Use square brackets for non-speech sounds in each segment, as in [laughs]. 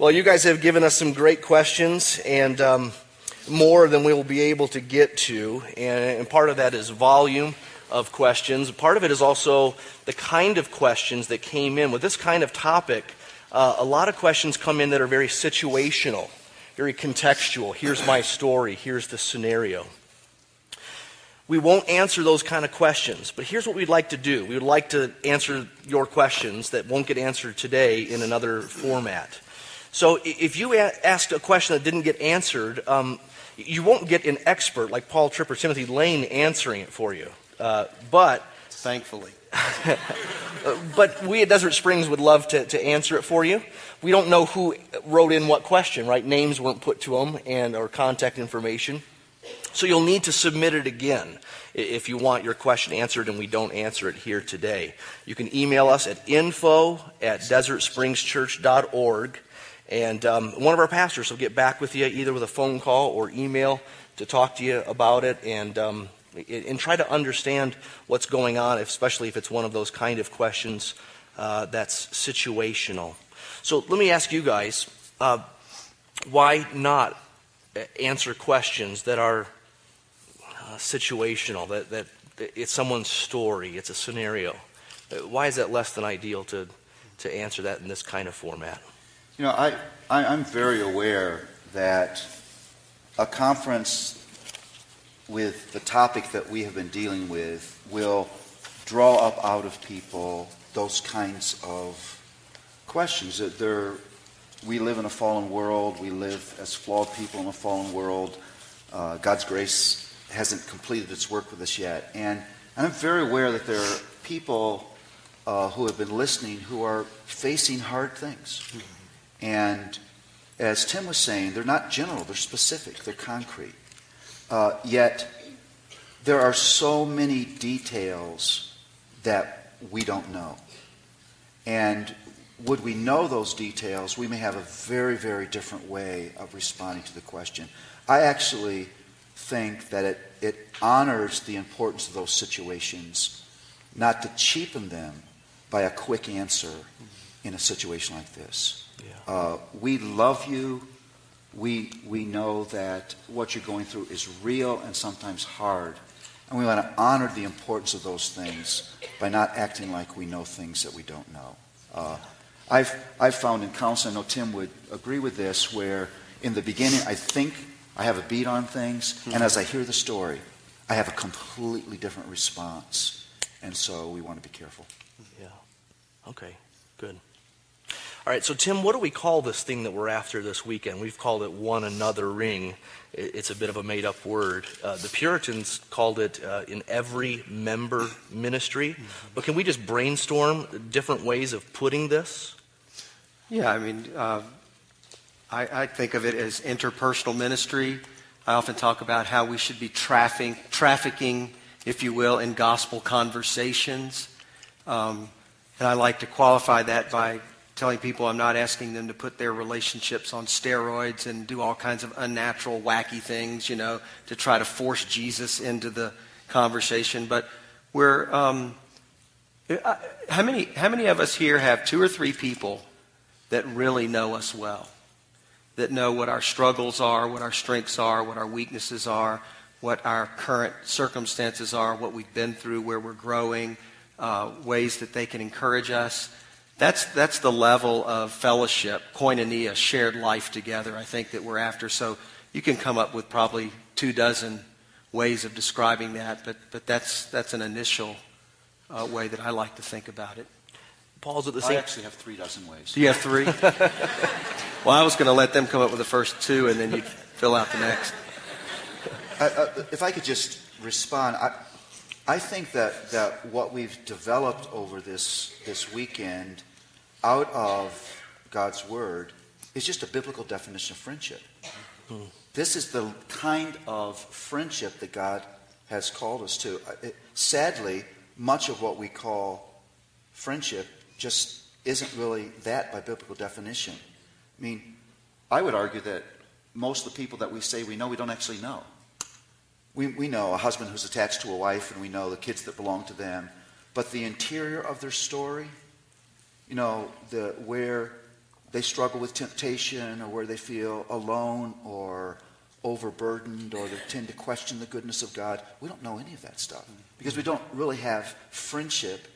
Well, you guys have given us some great questions and um, more than we will be able to get to. And, and part of that is volume of questions. Part of it is also the kind of questions that came in. With this kind of topic, uh, a lot of questions come in that are very situational, very contextual. Here's my story, here's the scenario. We won't answer those kind of questions, but here's what we'd like to do. We would like to answer your questions that won't get answered today in another format. So if you asked a question that didn't get answered, um, you won't get an expert like Paul Tripp or Timothy Lane answering it for you. Uh, but thankfully, [laughs] but we at Desert Springs would love to, to answer it for you. We don't know who wrote in what question, right? Names weren't put to them and or contact information. So you'll need to submit it again if you want your question answered and we don't answer it here today. You can email us at info at desertspringschurch.org and um, one of our pastors will get back with you either with a phone call or email to talk to you about it and, um, and try to understand what's going on, especially if it's one of those kind of questions uh, that's situational. So let me ask you guys uh, why not answer questions that are uh, situational, that, that it's someone's story, it's a scenario? Why is that less than ideal to, to answer that in this kind of format? You know, I, I, I'm very aware that a conference with the topic that we have been dealing with will draw up out of people those kinds of questions. That there, we live in a fallen world. We live as flawed people in a fallen world. Uh, God's grace hasn't completed its work with us yet. And, and I'm very aware that there are people uh, who have been listening who are facing hard things. Mm-hmm. And as Tim was saying, they're not general, they're specific, they're concrete. Uh, yet, there are so many details that we don't know. And would we know those details, we may have a very, very different way of responding to the question. I actually think that it, it honors the importance of those situations, not to cheapen them by a quick answer in a situation like this. Yeah. Uh, we love you. We, we know that what you're going through is real and sometimes hard. And we want to honor the importance of those things by not acting like we know things that we don't know. Uh, I've, I've found in counseling, I know Tim would agree with this, where in the beginning I think I have a beat on things, mm-hmm. and as I hear the story, I have a completely different response. And so we want to be careful. Yeah. Okay, good. All right, so Tim, what do we call this thing that we're after this weekend? We've called it one anothering. It's a bit of a made up word. Uh, the Puritans called it uh, in every member ministry. But can we just brainstorm different ways of putting this? Yeah, I mean, uh, I, I, think of it as interpersonal ministry. I often talk about how we should be trafficking, trafficking if you will, in gospel conversations. Um, and I like to qualify that by telling people I'm not asking them to put their relationships on steroids and do all kinds of unnatural, wacky things, you know, to try to force Jesus into the conversation. But we're, um, how many, how many of us here have two or three people that really know us well? That know what our struggles are, what our strengths are, what our weaknesses are, what our current circumstances are, what we've been through, where we're growing, uh, ways that they can encourage us. That's, that's the level of fellowship, koinonia, shared life together, I think, that we're after. So you can come up with probably two dozen ways of describing that, but, but that's, that's an initial uh, way that I like to think about it. Paul's at the same. I actually have three dozen ways. Do you have three? [laughs] well, I was going to let them come up with the first two, and then you'd fill out the next. Uh, if I could just respond, I, I think that, that what we've developed over this, this weekend out of God's Word is just a biblical definition of friendship. Hmm. This is the kind of friendship that God has called us to. It, sadly, much of what we call friendship just isn't really that by biblical definition. I mean, I would argue that most of the people that we say we know, we don't actually know. We, we know a husband who's attached to a wife, and we know the kids that belong to them. But the interior of their story, you know, the, where, they struggle with temptation or where they feel alone or overburdened or they tend to question the goodness of God. We don't know any of that stuff because we don't really have friendship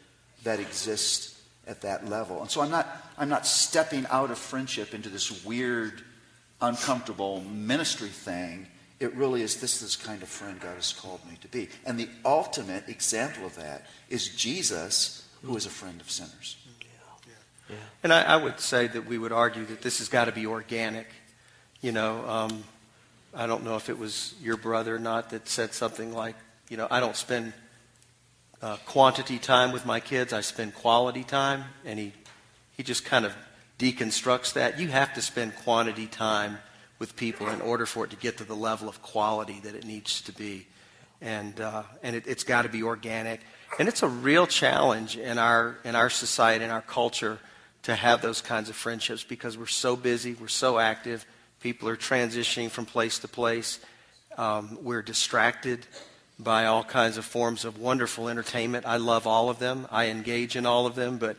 that exists at that level. And so I'm not, I'm not stepping out of friendship into this weird, uncomfortable ministry thing. It really is this is the kind of friend God has called me to be. And the ultimate example of that is Jesus, who is a friend of sinners. Yeah. And I, I, would say that we would argue that this has got to be organic. You know, um, I don't know if it was your brother or not that said something like, you know, I don't spend uh, quantity time with my kids, I spend quality time. And he, he just kind of deconstructs that. You have to spend quantity time with people in order for it to get to the level of quality that it needs to be. And, uh, and it, it's got to be organic. And it's a real challenge in our, in our society, in our culture, to have those kinds of friendships because we're so busy, we're so active, people are transitioning from place to place, um, we're distracted by all kinds of forms of wonderful entertainment. I love all of them. I engage in all of them, but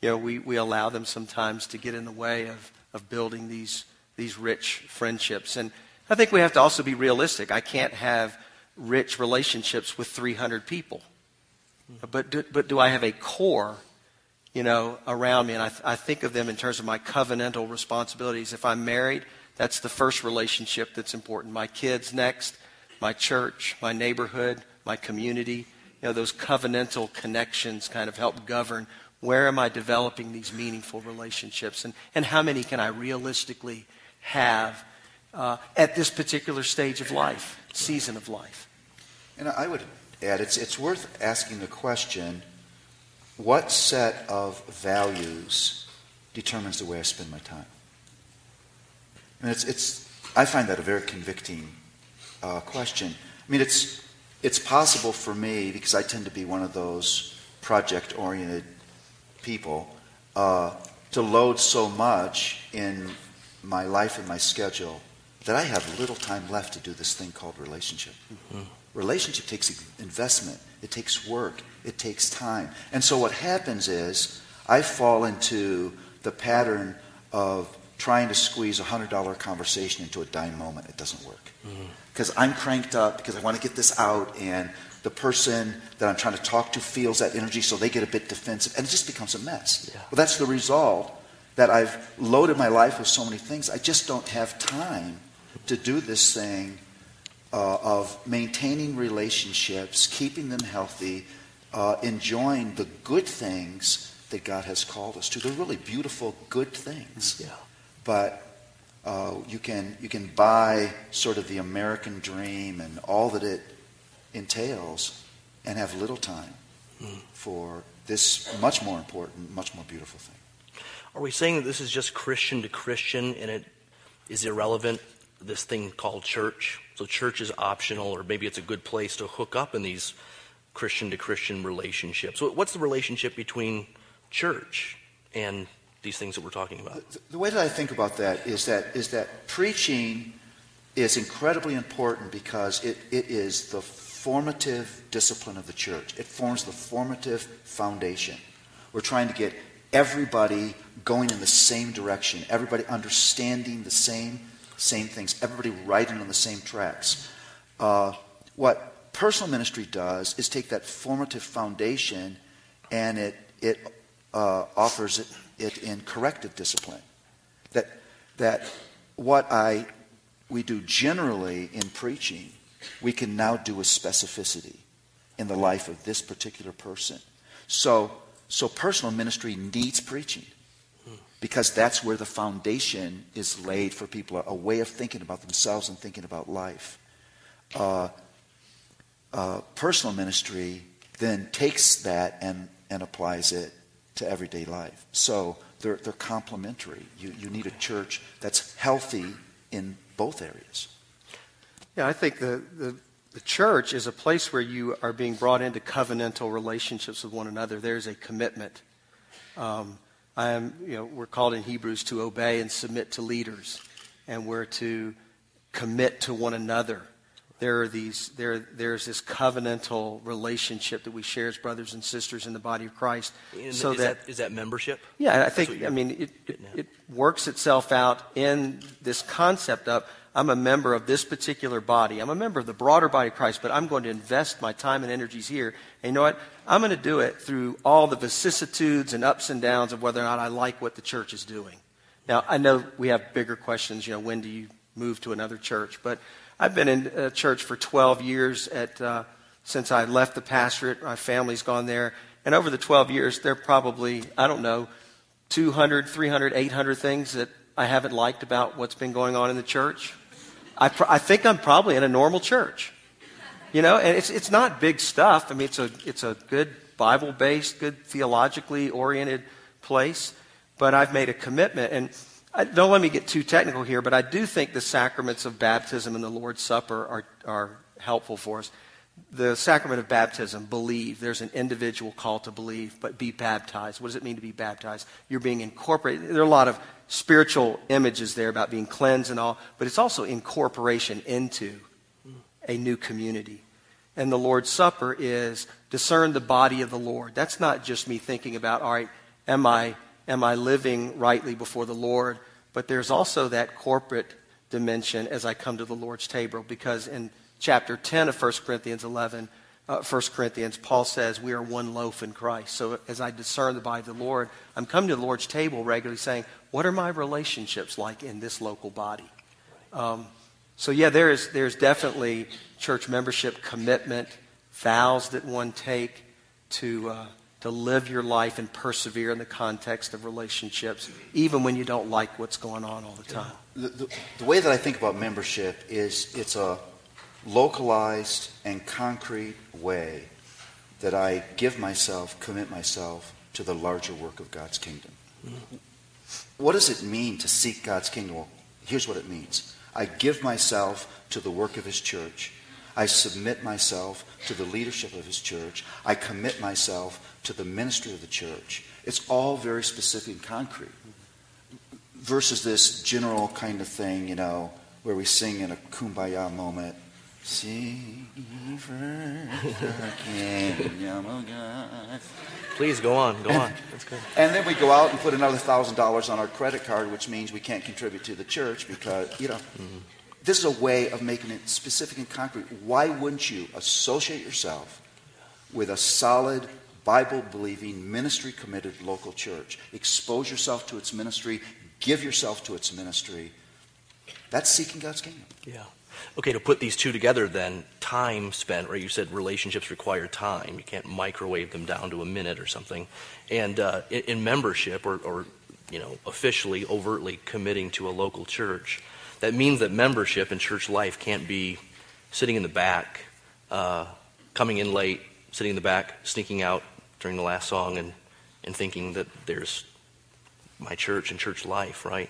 you know, we, we allow them sometimes to get in the way of, of building these, these rich friendships. And I think we have to also be realistic. I can't have rich relationships with 300 people. But do, but do I have a core, you know, around me? And I, th- I think of them in terms of my covenantal responsibilities. If I'm married, that's the first relationship that's important. My kids next my church, my neighborhood, my community. You know, those covenantal connections kind of help govern where am I developing these meaningful relationships and, and how many can I realistically have uh, at this particular stage of life, season of life. And I would add, it's, it's worth asking the question what set of values determines the way I spend my time? I mean, it's, it's, I find that a very convicting uh, question. I mean, it's, it's possible for me, because I tend to be one of those project oriented people, uh, to load so much in my life and my schedule that I have little time left to do this thing called relationship. Mm-hmm. Relationship takes investment, it takes work, it takes time. And so what happens is I fall into the pattern of trying to squeeze a $100 conversation into a dime moment. It doesn't work. Mm-hmm because I'm cranked up because I want to get this out, and the person that I'm trying to talk to feels that energy, so they get a bit defensive, and it just becomes a mess. Yeah. Well, that's the result that I've loaded my life with so many things. I just don't have time to do this thing uh, of maintaining relationships, keeping them healthy, uh, enjoying the good things that God has called us to. They're really beautiful, good things. Yeah. But uh, you can you can buy sort of the American dream and all that it entails, and have little time mm. for this much more important, much more beautiful thing. Are we saying that this is just Christian to Christian and it is irrelevant? This thing called church. So church is optional, or maybe it's a good place to hook up in these Christian to Christian relationships. What's the relationship between church and these things that we're talking about? The, the way that I think about that is that is that preaching is incredibly important because it, it is the formative discipline of the church. It forms the formative foundation. We're trying to get everybody going in the same direction, everybody understanding the same same things, everybody riding on the same tracks. Uh, what personal ministry does is take that formative foundation and it it uh, offers it it in corrective discipline. That, that what I, we do generally in preaching, we can now do with specificity in the life of this particular person. So, so personal ministry needs preaching because that's where the foundation is laid for people, a way of thinking about themselves and thinking about life. Uh, uh, personal ministry then takes that and, and applies it to everyday life. So they're, they're complementary. You, you need a church that's healthy in both areas. Yeah, I think the, the, the church is a place where you are being brought into covenantal relationships with one another. There's a commitment. Um, I am, you know, we're called in Hebrews to obey and submit to leaders, and we're to commit to one another. There are these there there's this covenantal relationship that we share as brothers and sisters in the body of Christ. And so is that, that is that membership? yeah, I think I mean it, it, it works itself out in this concept of I'm a member of this particular body. I'm a member of the broader body of Christ, but I'm going to invest my time and energies here. And you know what? I'm going to do it through all the vicissitudes and ups and downs of whether or not I like what the church is doing. Now, I know we have bigger questions, you know, when do you move to another church? But I've been in a church for 12 years at, uh, since I left the pastorate. My family's gone there. And over the 12 years, there are probably, I don't know, 200, 300, 800 things that I haven't liked about what's been going on in the church. I, pr- I think I'm probably in a normal church. You know, and it's, it's not big stuff. I mean, it's a, it's a good Bible based, good theologically oriented place. But I've made a commitment. And Don't let me get too technical here, but I do think the sacraments of baptism and the Lord's Supper are, are helpful for us. The sacrament of baptism, believe. There's an individual call to believe, but be baptized. What does it mean to be baptized? You're being incorporated. There are a lot of spiritual images there about being cleansed and all, but it's also incorporation into a new community. And the Lord's Supper is discern the body of the Lord. That's not just me thinking about, all right, am I, am I living rightly before the Lord? But there's also that corporate dimension as I come to the Lord's table because in chapter 10 of 1 Corinthians 11, uh, 1 Corinthians, Paul says we are one loaf in Christ. So as I discern the body of the Lord, I'm coming to the Lord's table regularly saying, what are my relationships like in this local body? Um, so yeah, there is there's definitely church membership commitment, vows that one take to uh, to live your life and persevere in the context of relationships, even when you don't like what's going on all the time. The, the, the way that I think about membership is it's a localized and concrete way that I give myself, commit myself to the larger work of God's kingdom. Mm-hmm. What does it mean to seek God's kingdom? Well, here's what it means I give myself to the work of His church. I submit myself to the leadership of His church. I commit myself to the ministry of the church. It's all very specific and concrete. Versus this general kind of thing, you know, where we sing in a kumbaya moment. Sing for the kingdom. Please go on, go on. That's [laughs] good. And then we go out and put another thousand dollars on our credit card, which means we can't contribute to the church because, you know, mm-hmm. This is a way of making it specific and concrete. Why wouldn't you associate yourself with a solid, Bible believing, ministry committed local church? Expose yourself to its ministry, give yourself to its ministry. That's seeking God's kingdom. Yeah. Okay, to put these two together, then time spent, right? You said relationships require time. You can't microwave them down to a minute or something. And uh, in, membership, or, or you know, officially, overtly committing to a local church, that means that membership in church life can't be sitting in the back, uh, coming in late, sitting in the back, sneaking out during the last song, and and thinking that there's my church and church life, right?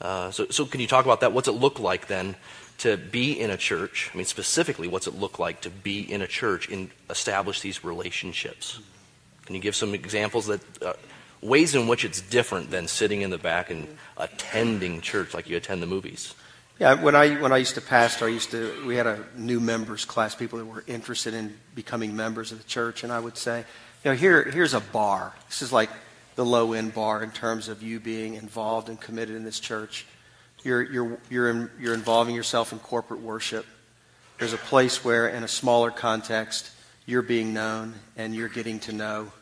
Uh, so, so can you talk about that? What's it look like then to be in a church? I mean, specifically, what's it look like to be in a church and establish these relationships? Can you give some examples that uh, ways in which it's different than sitting in the back and attending church like you attend the movies? Yeah, when I when I used to pastor, I used to we had a new members class, people that were interested in becoming members of the church, and I would say, you know, here here's a bar. This is like the low end bar in terms of you being involved and committed in this church. You're you're you're in, you're involving yourself in corporate worship. There's a place where, in a smaller context, you're being known and you're getting to know,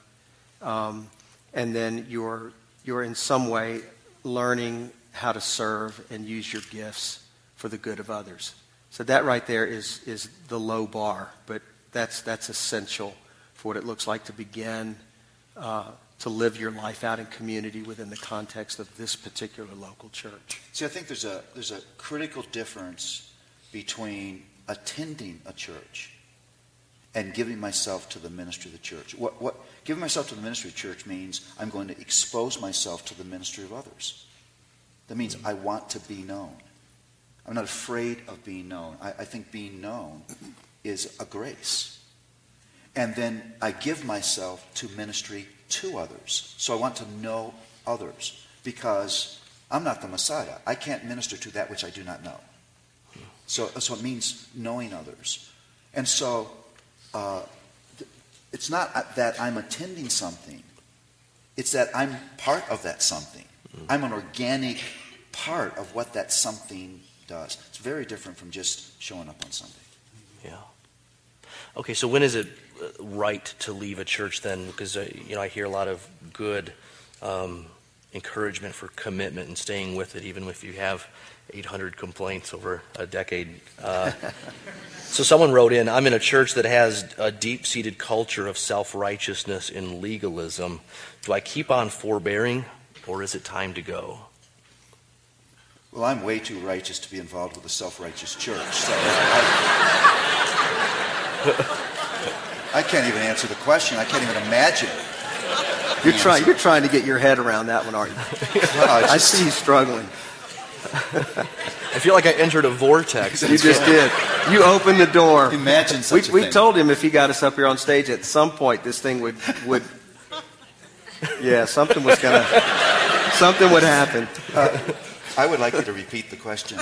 um, and then you're you're in some way learning how to serve and use your gifts for the good of others. So that right there is, is the low bar, but that's, that's essential for what it looks like to begin uh, to live your life out in community within the context of this particular local church. See, I think there's a, there's a critical difference between attending a church and giving myself to the ministry of the church. What, what, giving myself to the ministry of church means I'm going to expose myself to the ministry of others. That means I want to be known. I'm not afraid of being known. I, I think being known is a grace. And then I give myself to ministry to others. So I want to know others because I'm not the Messiah. I can't minister to that which I do not know. So, so it means knowing others. And so uh, it's not that I'm attending something, it's that I'm part of that something. I'm an organic part of what that something does. It's very different from just showing up on Sunday. Yeah. Okay, so when is it uh, right to leave a church then? Because uh, you know I hear a lot of good um, encouragement for commitment and staying with it, even if you have 800 complaints over a decade. Uh, [laughs] so someone wrote in, "I'm in a church that has a deep-seated culture of self-righteousness and legalism. Do I keep on forbearing, or is it time to go?" Well, I'm way too righteous to be involved with a self righteous church. So I, [laughs] I can't even answer the question. I can't even imagine. You're trying, you're trying to get your head around that one, aren't you? Well, I see you struggling. I feel like I entered a vortex. You just did. You opened the door. Imagine We, such a we told him if he got us up here on stage at some point, this thing would would. [laughs] Yeah, something was gonna. Something would happen. I would like you to repeat the question.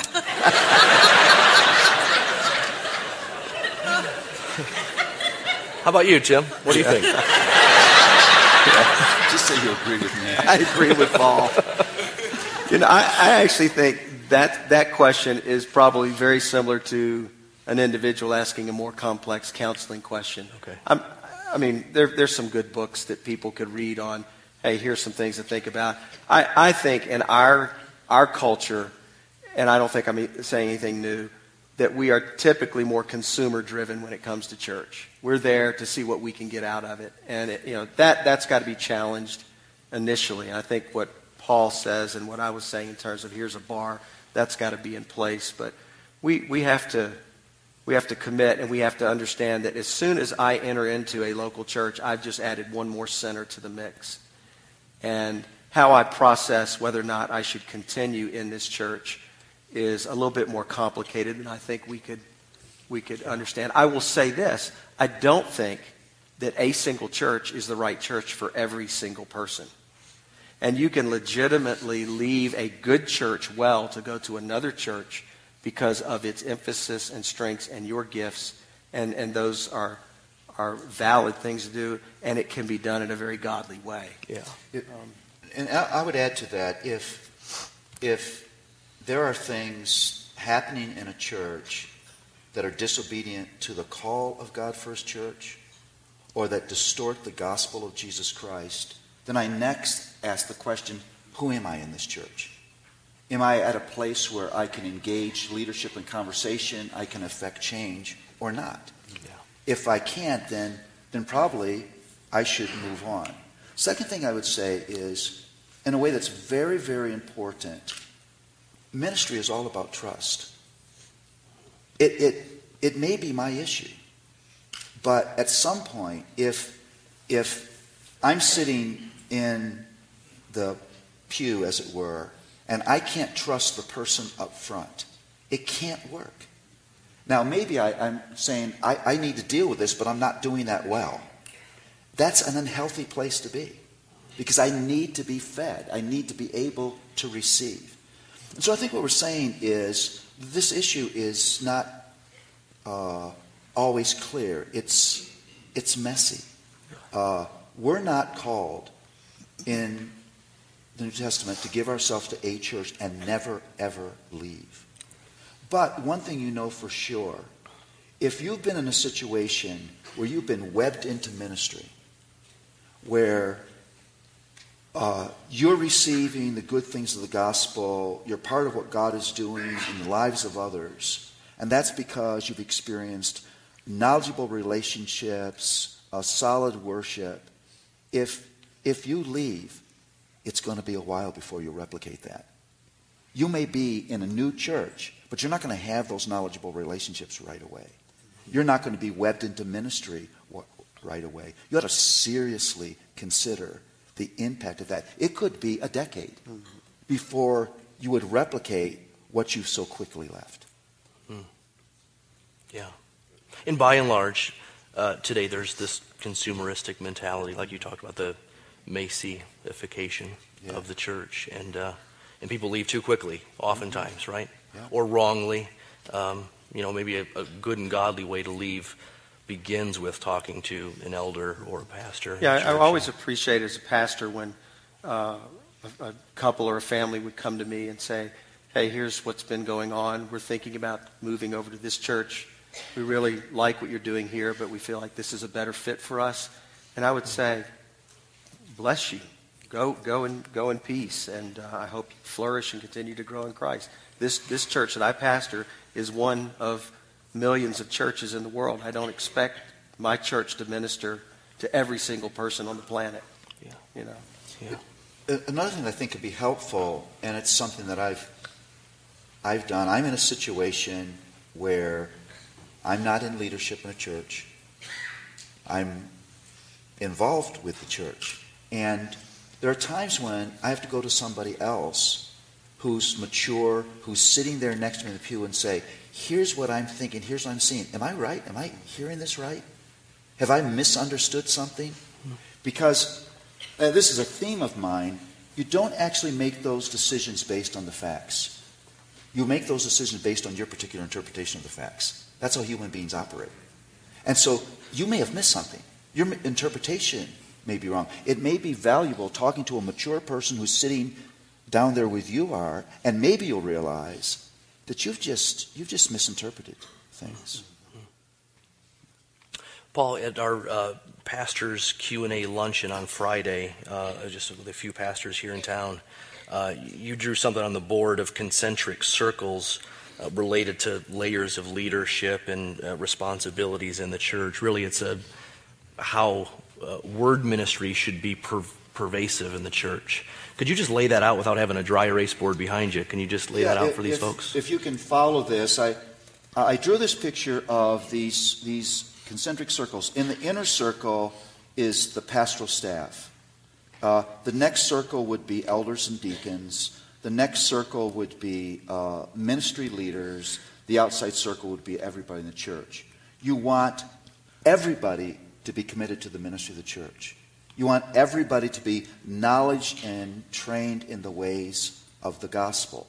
How about you, Jim? What do you think? [laughs] Just say you agree with me. I agree with Paul. You know, I, I actually think that that question is probably very similar to an individual asking a more complex counseling question. Okay. I'm, I mean, there, there's some good books that people could read on. Hey, here's some things to think about. I, I think in our our culture, and I don't think I'm saying anything new, that we are typically more consumer driven when it comes to church. We're there to see what we can get out of it, and it, you know that that's got to be challenged initially. And I think what Paul says and what I was saying in terms of here's a bar, that's got to be in place. But we we have to we have to commit and we have to understand that as soon as I enter into a local church, I've just added one more center to the mix. And how I process whether or not I should continue in this church is a little bit more complicated than I think we could we could understand. I will say this, I don't think that a single church is the right church for every single person. And you can legitimately leave a good church well to go to another church because of its emphasis and strengths and your gifts. And, and those are, are valid things to do, and it can be done in a very godly way. Yeah. It- and I, I would add to that if if there are things happening in a church that are disobedient to the call of God First Church, or that distort the gospel of Jesus Christ, then I next ask the question: Who am I in this church? Am I at a place where I can engage leadership and conversation, I can affect change, or not? Yeah. If I can't, then then probably I should move on. Second thing I would say is, in a way that's very, very important, ministry is all about trust. It, it, it may be my issue, but at some point, if, if I'm sitting in the pew, as it were, and I can't trust the person up front, it can't work. Now, maybe I, I'm saying I, I need to deal with this, but I'm not doing that well. That's an unhealthy place to be because I need to be fed. I need to be able to receive. And so I think what we're saying is this issue is not uh, always clear. It's, it's messy. Uh, we're not called in the New Testament to give ourselves to a church and never, ever leave. But one thing you know for sure if you've been in a situation where you've been webbed into ministry, where uh, you're receiving the good things of the gospel, you're part of what God is doing in the lives of others, and that's because you've experienced knowledgeable relationships, a solid worship. If, if you leave, it's going to be a while before you replicate that. You may be in a new church, but you're not going to have those knowledgeable relationships right away. You're not going to be webbed into ministry right away. You ought to seriously consider the impact of that. It could be a decade before you would replicate what you so quickly left. Yeah. And by and large, uh, today there's this consumeristic mentality, like you talked about, the Macyfication Yeah. of the church. And, uh, and people leave too quickly, oftentimes, right? Yeah. Or wrongly. Um, You know, maybe a, a good and godly way to leave begins with talking to an elder or a pastor. Yeah, I, I always appreciate as a pastor when uh, a, a couple or a family would come to me and say, hey, here's what's been going on. We're thinking about moving over to this church. We really like what you're doing here, but we feel like this is a better fit for us. And I would say, bless you. Go, go, and, go in peace. And uh, I hope you flourish and continue to grow in Christ. This, this church that I pastor is one of millions of churches in the world. I don't expect my church to minister to every single person on the planet. Yeah. You know. Yeah. Another thing I think could be helpful, and it's something that I've I've done. I'm in a situation where I'm not in leadership in a church. I'm involved with the church, and there are times when I have to go to somebody else who's mature, who's sitting there next to me in the pew, and say, here's what I'm thinking, here's what I'm seeing. Am I right? Am I hearing this right? Have I misunderstood something? Because uh, this is a theme of mine. You don't actually make those decisions based on the facts. You make those decisions based on your particular interpretation of the facts. That's how human beings operate. And so you may have missed something. Your interpretation may be wrong. It may be valuable talking to a mature person who's sitting down there with you are, and maybe you'll realize that you've just you've just misinterpreted things. Paul, at our uh, pastors Q and A luncheon on Friday, uh, just with a few pastors here in town, uh, you drew something on the board of concentric circles uh, related to layers of leadership and uh, responsibilities in the church. Really, it's a how uh, word ministry should be pervasive in the church. Could you just lay that out without having a dry erase board behind you? Can you just lay Yeah, that out if- for these if- folks? If you can follow this, I, I drew this picture of these, these concentric circles. In the inner circle is the pastoral staff. Uh, the next circle would be elders and deacons. The next circle would be uh, ministry leaders. The outside circle would be everybody in the church. You want everybody to be committed to the ministry of the church. You want everybody to be knowledge and trained in the ways of the gospel.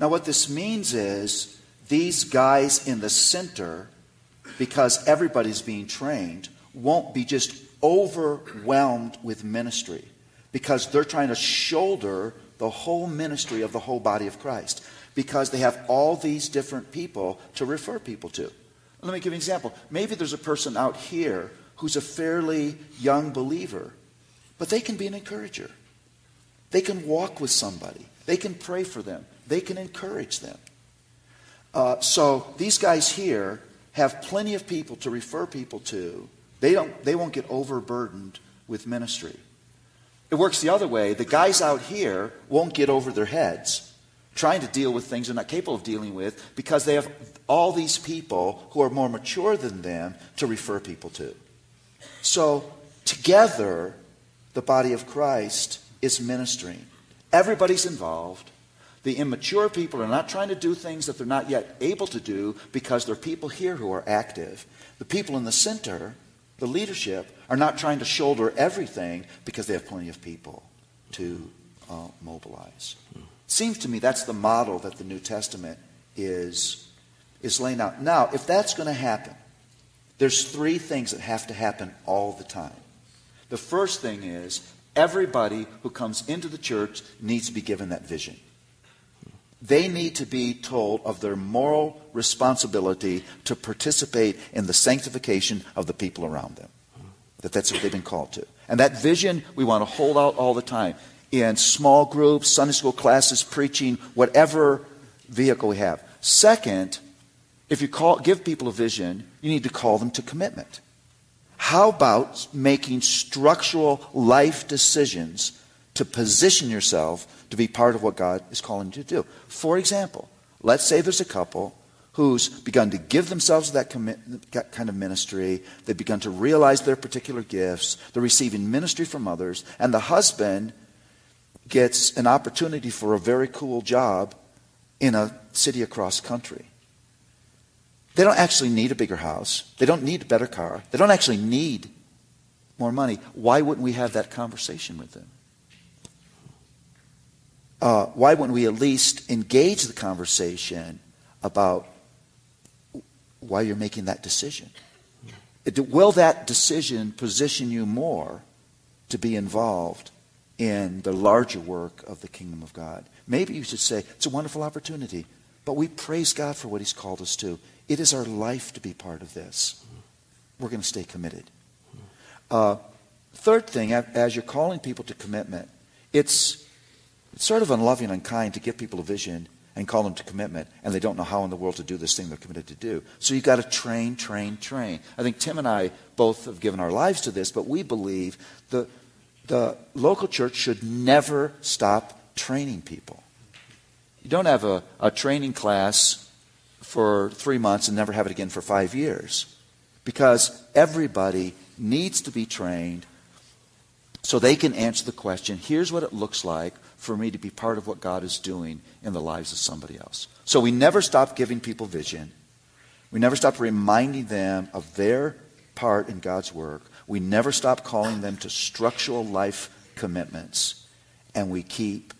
Now, what this means is these guys in the center, because everybody's being trained, won't be just overwhelmed with ministry because they're trying to shoulder the whole ministry of the whole body of Christ because they have all these different people to refer people to. Let me give you an example. Maybe there's a person out here who's a fairly young believer, but they can be an encourager. They can walk with somebody, they can pray for them, they can encourage them. Uh, so these guys here have plenty of people to refer people to. They, don't, they won't get overburdened with ministry. It works the other way. The guys out here won't get over their heads trying to deal with things they're not capable of dealing with because they have all these people who are more mature than them to refer people to. So, together, the body of Christ is ministering. Everybody's involved. The immature people are not trying to do things that they're not yet able to do because there are people here who are active. The people in the center, the leadership, are not trying to shoulder everything because they have plenty of people to uh, mobilize. Seems to me that's the model that the New Testament is, is laying out. Now, if that's going to happen, there's three things that have to happen all the time. The first thing is everybody who comes into the church needs to be given that vision. They need to be told of their moral responsibility to participate in the sanctification of the people around them. That that's what they've been called to. And that vision we want to hold out all the time in small groups, Sunday school classes, preaching, whatever vehicle we have. Second, if you call, give people a vision, you need to call them to commitment. How about making structural life decisions to position yourself to be part of what God is calling you to do? For example, let's say there's a couple who's begun to give themselves that, commit, that kind of ministry. They've begun to realize their particular gifts. They're receiving ministry from others. And the husband gets an opportunity for a very cool job in a city across country. They don't actually need a bigger house. They don't need a better car. They don't actually need more money. Why wouldn't we have that conversation with them? Uh, why wouldn't we at least engage the conversation about why you're making that decision. Will that decision position you more to be involved in the larger work of the kingdom of God? Maybe you should say, it's a wonderful opportunity, but we praise God for what He's called us to. It is our life to be part of this. We're going to stay committed. Uh, third thing, as you're calling people to commitment, it's, it's sort of unloving and unkind to give people a vision and call them to commitment, and they don't know how in the world to do this thing they're committed to do. So you've got to train, train, train. I think Tim and I both have given our lives to this, but we believe the, the local church should never stop training people. You don't have a, a training class for three months and never have it again for five years. Because everybody needs to be trained so they can answer the question here's what it looks like for me to be part of what God is doing in the lives of somebody else. So we never stop giving people vision. We never stop reminding them of their part in God's work. We never stop calling them to structural life commitments. And we keep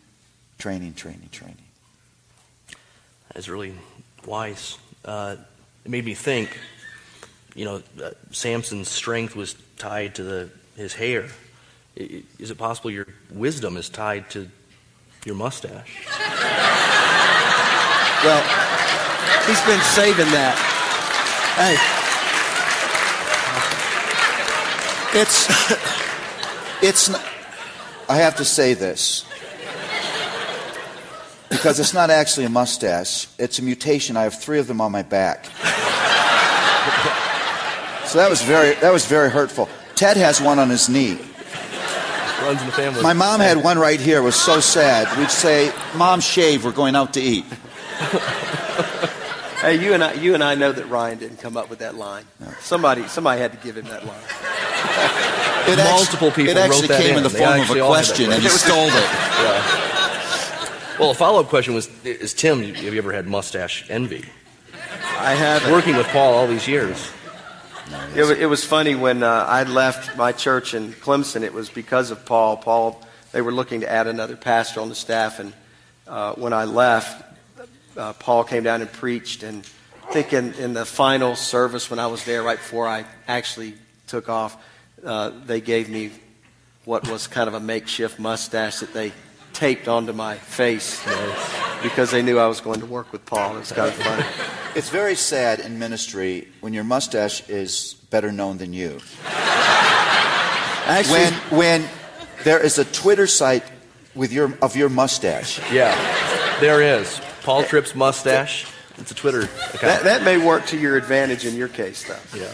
training, training, training. That is really wise. Uh, it made me think, you know, uh, Samson's strength was tied to the, his hair. Is it possible your wisdom is tied to your mustache? [laughs] well, he's been saving that. Hey. It's, [laughs] it's, not, I have to say this because it's not actually a mustache. It's a mutation. I have three of them on my back. so that was very, that was very hurtful. Ted has one on his knee. Runs in the family. My mom had one right here. It was so sad. We'd say, "Mom, shave. We're going out to eat." [laughs] hey, you and I, you and I know that Ryan didn't come up with that line. No. Somebody, somebody had to give him that line. It Multiple actually, people. It actually came in, in the form of a question, and he stole it. Yeah. Well, a follow up question was is Tim, have you ever had mustache envy? I have. Working with Paul all these years. It, it was funny when uh, I left my church in Clemson, it was because of Paul. Paul, they were looking to add another pastor on the staff, and uh, when I left, uh, Paul came down and preached. And I think in, in the final service when I was there, right before I actually took off, uh, they gave me what was kind of a makeshift mustache that they taped onto my face because they knew I was going to work with Paul. It's kind of funny. It's very sad in ministry when your mustache is better known than you. Actually, when, when there is a Twitter site with your, of your mustache. Yeah, there is. Paul Tripp's mustache. It's a Twitter account. That, that may work to your advantage in your case, though. Yeah.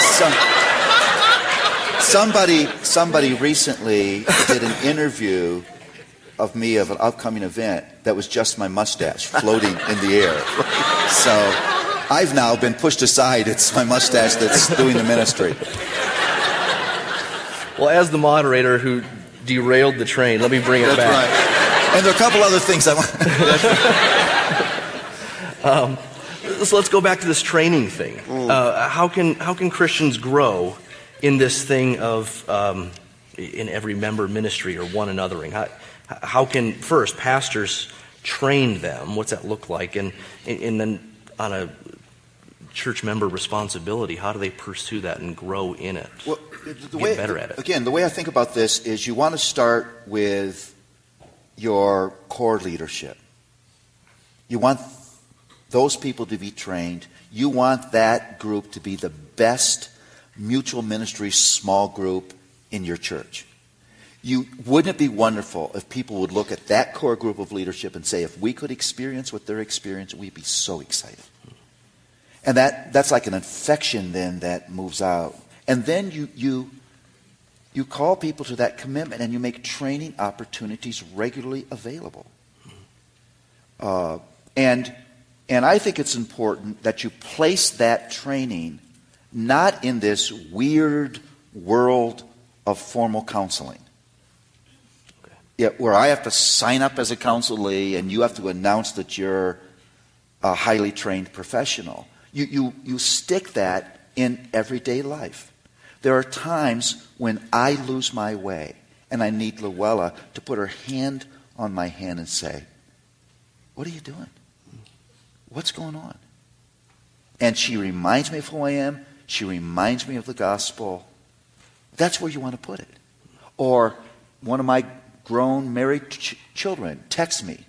Some, somebody, somebody recently did an interview of me of an upcoming event that was just my mustache floating in the air. So I've now been pushed aside. It's my mustache that's doing the ministry. Well, as the moderator who derailed the train, let me bring it that's back. Right. And there are a couple other things I want. [laughs] um, so let's go back to this training thing. Uh, how can how can Christians grow in this thing of um, in every member ministry or one anothering? How, how can first pastors train them? What's that look like? And and then on a church member responsibility, how do they pursue that and grow in it? Well, the way, better at it. Again, the way I think about this is you want to start with your core leadership. You want those people to be trained. You want that group to be the best mutual ministry small group in your church. You, wouldn't it be wonderful if people would look at that core group of leadership and say, if we could experience what they're experiencing, we'd be so excited. And that, that's like an infection then that moves out. And then you, you, you call people to that commitment and you make training opportunities regularly available. Uh, and, and I think it's important that you place that training not in this weird world of formal counseling. Yeah, where I have to sign up as a counselee and you have to announce that you're a highly trained professional. You, you, you stick that in everyday life. There are times when I lose my way and I need Luella to put her hand on my hand and say, What are you doing? what's going on? And she reminds me of who I am. She reminds me of the gospel. That's where you want to put it. Or one of my grown married ch- children texts me,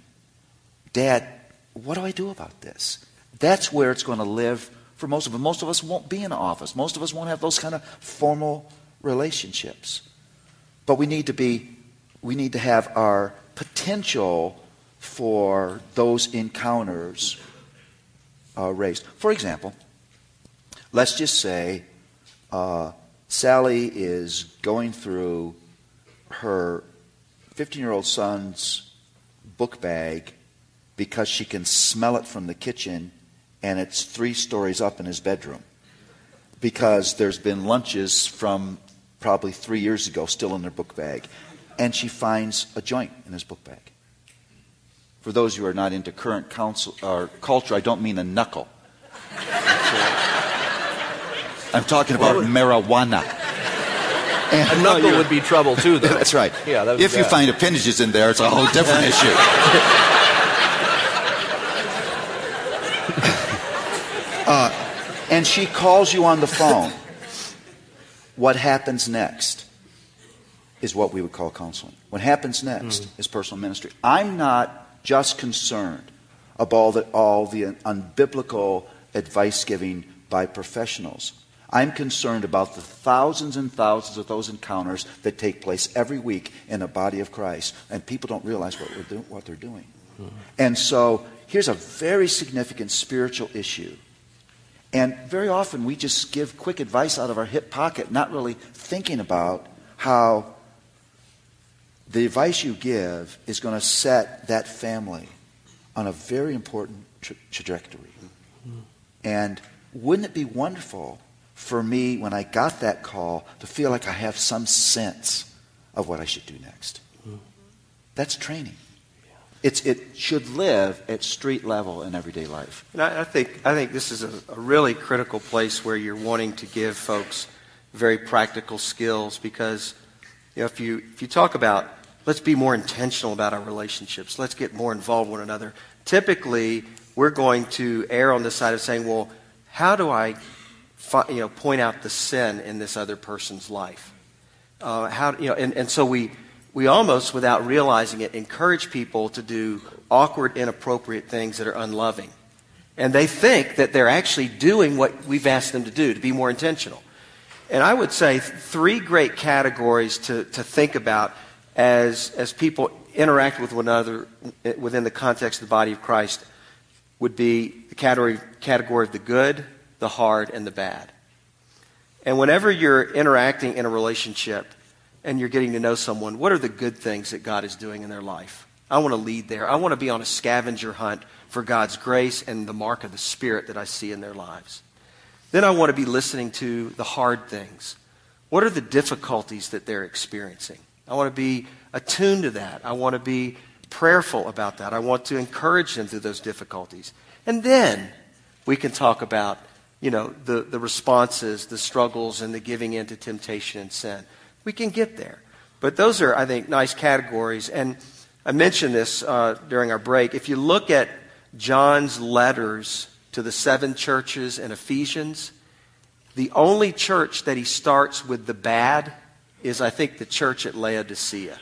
Dad, what do I do about this? That's where it's going to live for most of us. Most of us won't be in office. Most of us won't have those kind of formal relationships. But we need to be, we need to have our potential for those encounters uh, raised. For example, let's just say uh, Sally is going through her 15 year old son's book bag because she can smell it from the kitchen and it's three stories up in his bedroom because there's been lunches from probably three years ago still in their book bag. And she finds a joint in his book bag. For those who are not into current counsel, or culture, I don't mean a knuckle. [laughs] I'm talking about marijuana. A knuckle would be trouble too, though. [laughs] That's right. Yeah, that would if you find appendages in there, it's a whole [laughs] different issue. [laughs] Uh, and she calls you on the phone. What happens next is what we would call counseling. What happens next is personal ministry. I'm not just concerned about all the, all the unbiblical advice giving by professionals. I'm concerned about the thousands and thousands of those encounters that take place every week in the body of Christ, and people don't realize what, we're do- what they're doing. Hmm. And so here's a very significant spiritual issue. And very often we just give quick advice out of our hip pocket, not really thinking about how the advice you give is going to set that family on a very important tra- trajectory. Hmm. And wouldn't it be wonderful for me, when I got that call, to feel like I have some sense of what I should do next? That's training. It's, it should live at street level in everyday life. And I, I think I think this is a, a really critical place where you're wanting to give folks very practical skills because you know if you if you talk about let's be more intentional about our relationships, let's get more involved with one another. Typically, we're going to err on the side of saying, well, how do I you know point out the sin in this other person's life? Uh, how you know and, and so we we almost without realizing it encourage people to do awkward inappropriate things that are unloving and they think that they're actually doing what we've asked them to do to be more intentional and i would say three great categories to, to think about as, as people interact with one another within the context of the body of christ would be the category, category of the good the hard and the bad and whenever you're interacting in a relationship and you're getting to know someone, what are the good things that God is doing in their life? I want to lead there. I want to be on a scavenger hunt for God's grace and the mark of the Spirit that I see in their lives. Then I want to be listening to the hard things. What are the difficulties that they're experiencing? I want to be attuned to that. I want to be prayerful about that. I want to encourage them through those difficulties. And then we can talk about, you know, the, the responses, the struggles, and the giving in to temptation and sin. We can get there. But those are, I think, nice categories. And I mentioned this uh, during our break. If you look at John's letters to the seven churches in Ephesians, the only church that he starts with the bad is, I think, the church at Laodicea.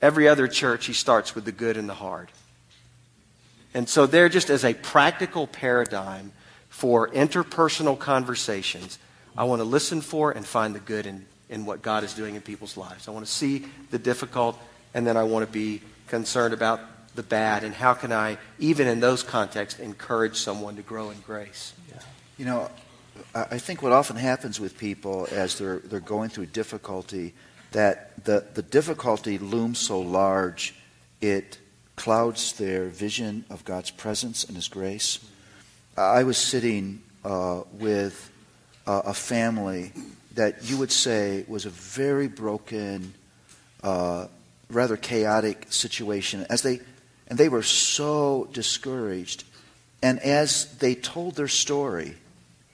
Every other church, he starts with the good and the hard. And so, there, just as a practical paradigm for interpersonal conversations, I want to listen for and find the good in, in what God is doing in people's lives. I want to see the difficult, and then I want to be concerned about the bad, and how can I, even in those contexts, encourage someone to grow in grace. You know, I think what often happens with people as they're, they're going through difficulty, that the, the difficulty looms so large, it clouds their vision of God's presence and His grace. I was sitting uh, with uh, a family that you would say was a very broken, uh, rather chaotic situation, as they, and they were so discouraged. And as they told their story,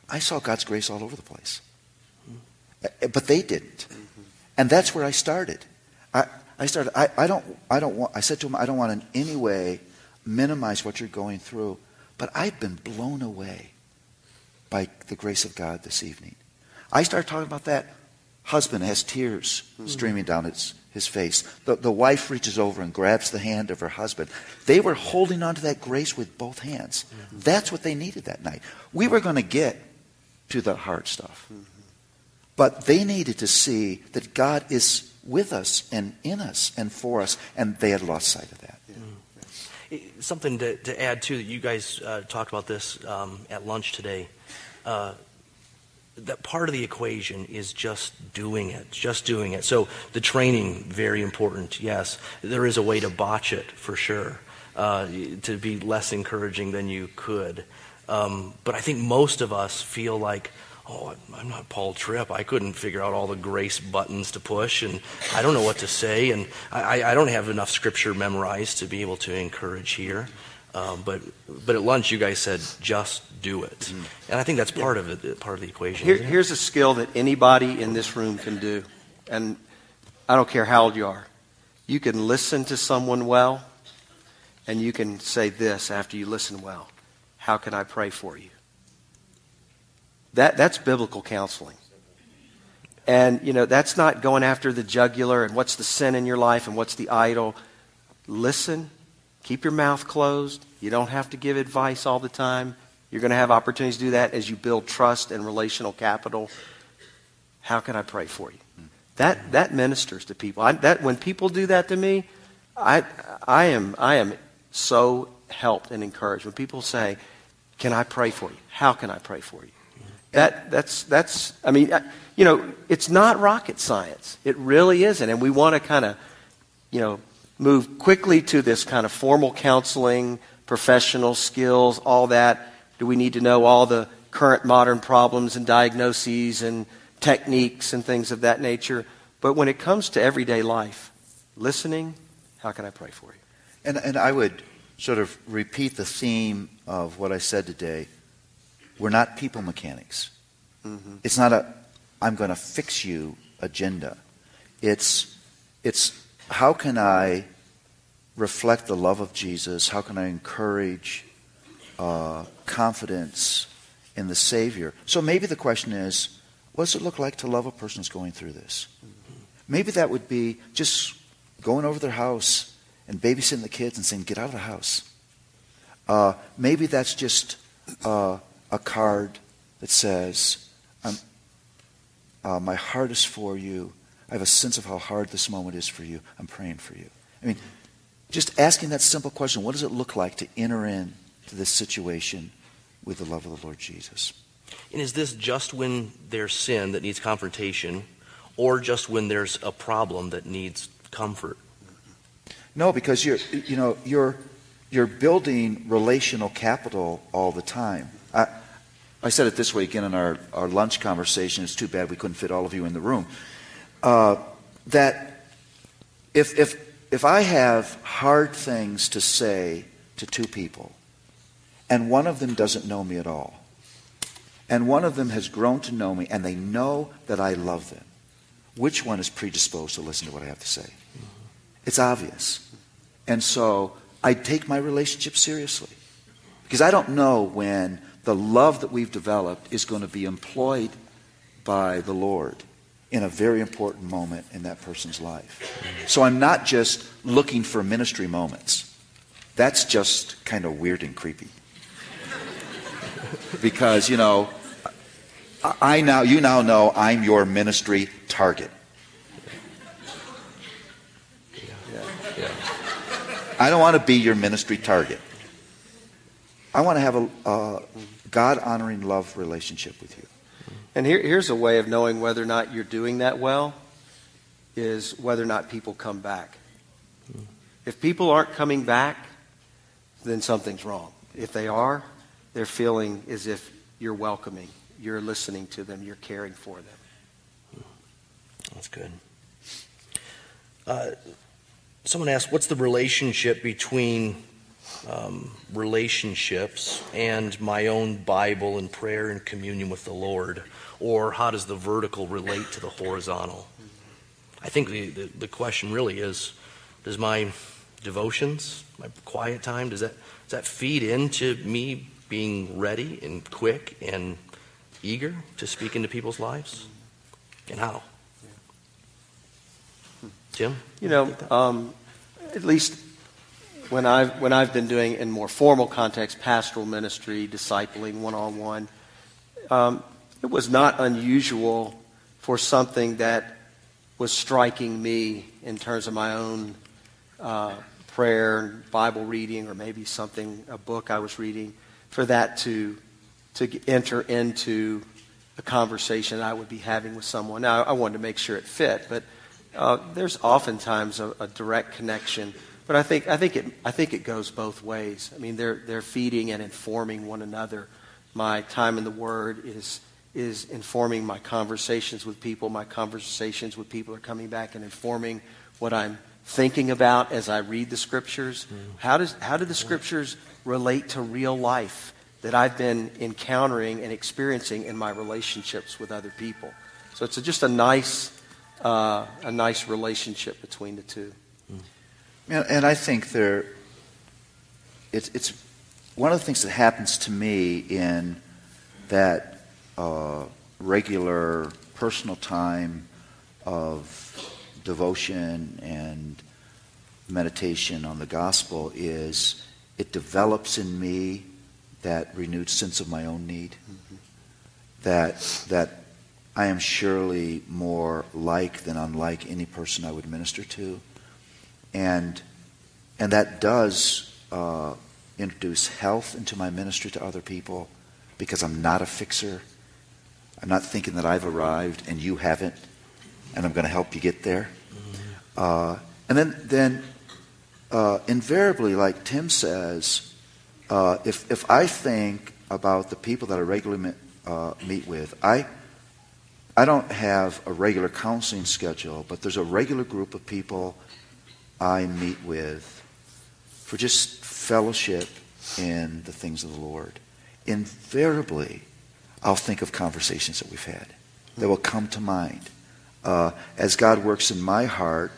I saw God's grace all over the place. Uh, But they didn't. And that's where I started. I, I started, I, I, don't, I don't want, I said to them, I don't want in any way minimize what you're going through, But I've been blown away by the grace of God this evening. I start talking about that. Husband has tears mm-hmm. streaming down his, his face. The, the wife reaches over and grabs the hand of her husband. They were holding on to that grace with both hands. Mm-hmm. That's what they needed that night. We were going to get to the hard stuff. Mm-hmm. But they needed to see that God is with us and in us and for us, and they had lost sight of that. Something to, to, add, too, that you guys uh, talked about this um, at lunch today. Uh, that part of the equation is just doing it, just doing it. So the training, very important, yes. There is a way to botch it, for sure, uh, to be less encouraging than you could. Um, but I think most of us feel like, oh, I'm not Paul Tripp. I couldn't figure out all the grace buttons to push, and I don't know what to say, and I, I don't have enough scripture memorized to be able to encourage here. Um, but but at lunch, you guys said just do it, mm. and I think that's part of it, part of the equation. Here, here's a skill that anybody in this room can do, and I don't care how old you are. You can listen to someone well, and you can say this after you listen well. How can I pray for you? That, that's biblical counseling. And, you know, that's not going after the jugular and what's the sin in your life and what's the idol. Listen, keep your mouth closed. You don't have to give advice all the time. You're going to have opportunities to do that as you build trust and relational capital. How can I pray for you? That, that ministers to people. I, that, when people do that to me, I, I, am, I am so helped and encouraged. When people say, Can I pray for you? How can I pray for you? That, that's, that's, I mean, uh, you know, it's not rocket science. It really isn't. And we want to kind of, you know, move quickly to this kind of formal counseling, professional skills, all that. Do we need to know all the current modern problems and diagnoses and techniques and things of that nature? But when it comes to everyday life, listening, how can I pray for you? And, and I would sort of repeat the theme of what I said today we're not people mechanics. Mm-hmm. It's not a I'm going to fix you agenda. It's it's how can I reflect the love of Jesus? How can I encourage uh, confidence in the Savior? So maybe the question is, what does it look like to love a person who's going through this? Mm-hmm. Maybe that would be just going over their house and babysitting the kids and saying, "Get out of the house." Uh, maybe that's just uh, a card that says, uh, My heart is for you. I have a sense of how hard this moment is for you. I'm praying for you. I mean, just asking that simple question what does it look like to enter into this situation with the love of the Lord Jesus? And is this just when there's sin that needs confrontation, or just when there's a problem that needs comfort? No, because you're, you know, you're, you're building relational capital all the time. I, I said it this way again in our, our lunch conversation. It's too bad we couldn't fit all of you in the room. Uh, that if, if, if I have hard things to say to two people, and one of them doesn't know me at all, and one of them has grown to know me, and they know that I love them, which one is predisposed to listen to what I have to say? It's obvious. And so I take my relationship seriously. Because I don't know when the love that we've developed is going to be employed by the Lord in a very important moment in that person's life. So I'm not just looking for ministry moments. That's just kind of weird and creepy. because, you know, I now you now know I'm your ministry target. I don't want to be your ministry target. I want to have a, a God honoring love relationship with you. And here, here's a way of knowing whether or not you're doing that well is whether or not people come back. If people aren't coming back, then something's wrong. If they are, they're feeling as if you're welcoming, you're listening to them, you're caring for them. That's good. Uh, someone asked, what's the relationship between um, relationships and my own Bible and prayer and communion with the Lord? Or how does the vertical relate to the horizontal? I think the, the, the question really is does my devotions, my quiet time, does that, does that feed into me being ready and quick and eager to speak into people's lives? And how? Jim? You know, um, at least when I've, when I've been doing in more formal context, pastoral ministry, discipling one on one, it was not unusual for something that was striking me in terms of my own uh, prayer, and Bible reading, or maybe something, a book I was reading, for that to, to enter into a conversation I would be having with someone. Now, I wanted to make sure it fit, but uh, there's oftentimes a, a, direct connection. But I think, I, think it, I think it goes both ways. I mean, they're, they're feeding and informing one another. My time in the Word is, is informing my conversations with people. My conversations with people are coming back and informing what I'm thinking about as I read the Scriptures. Mm. How, does, how do the Scriptures relate to real life? that I've been encountering and experiencing in my relationships with other people. So it's a, just a nice, uh, a nice relationship between the two. And, and I think there, it's, it's one of the things that happens to me in that uh, regular personal time of devotion and meditation on the gospel is it develops in me that renewed sense of my own need. Mm-hmm. That, that I am surely more like than unlike any person I would minister to. And, and that does uh, introduce health into my ministry to other people because I'm not a fixer. I'm not thinking that I've arrived and you haven't, and I'm going to help you get there. Mm-hmm. Uh, and then, then uh, invariably, like Tim says, uh, if, if I think about the people that I regularly uh, meet with, I, I don't have a regular counseling schedule, but there's a regular group of people I meet with for just fellowship in the things of the Lord. Invariably, I'll think of conversations that we've had that will come to mind. Uh, as God works in my heart,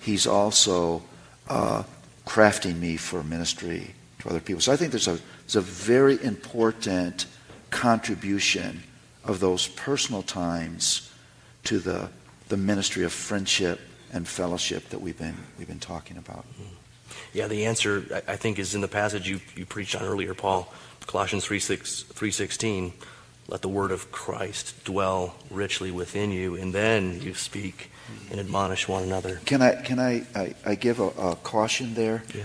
He's also uh, crafting me for ministry to other people. So I think there's a, there's a very important contribution of those personal times to the, the ministry of friendship and fellowship that we've been, we've been talking about. Yeah, the answer, I think, is in the passage you, you preached on earlier, Paul. Colossians 3, 6, 3.16, let the word of Christ dwell richly within you, and then you speak and admonish one another. Can I, can I, I, I give a, a caution there? Yeah.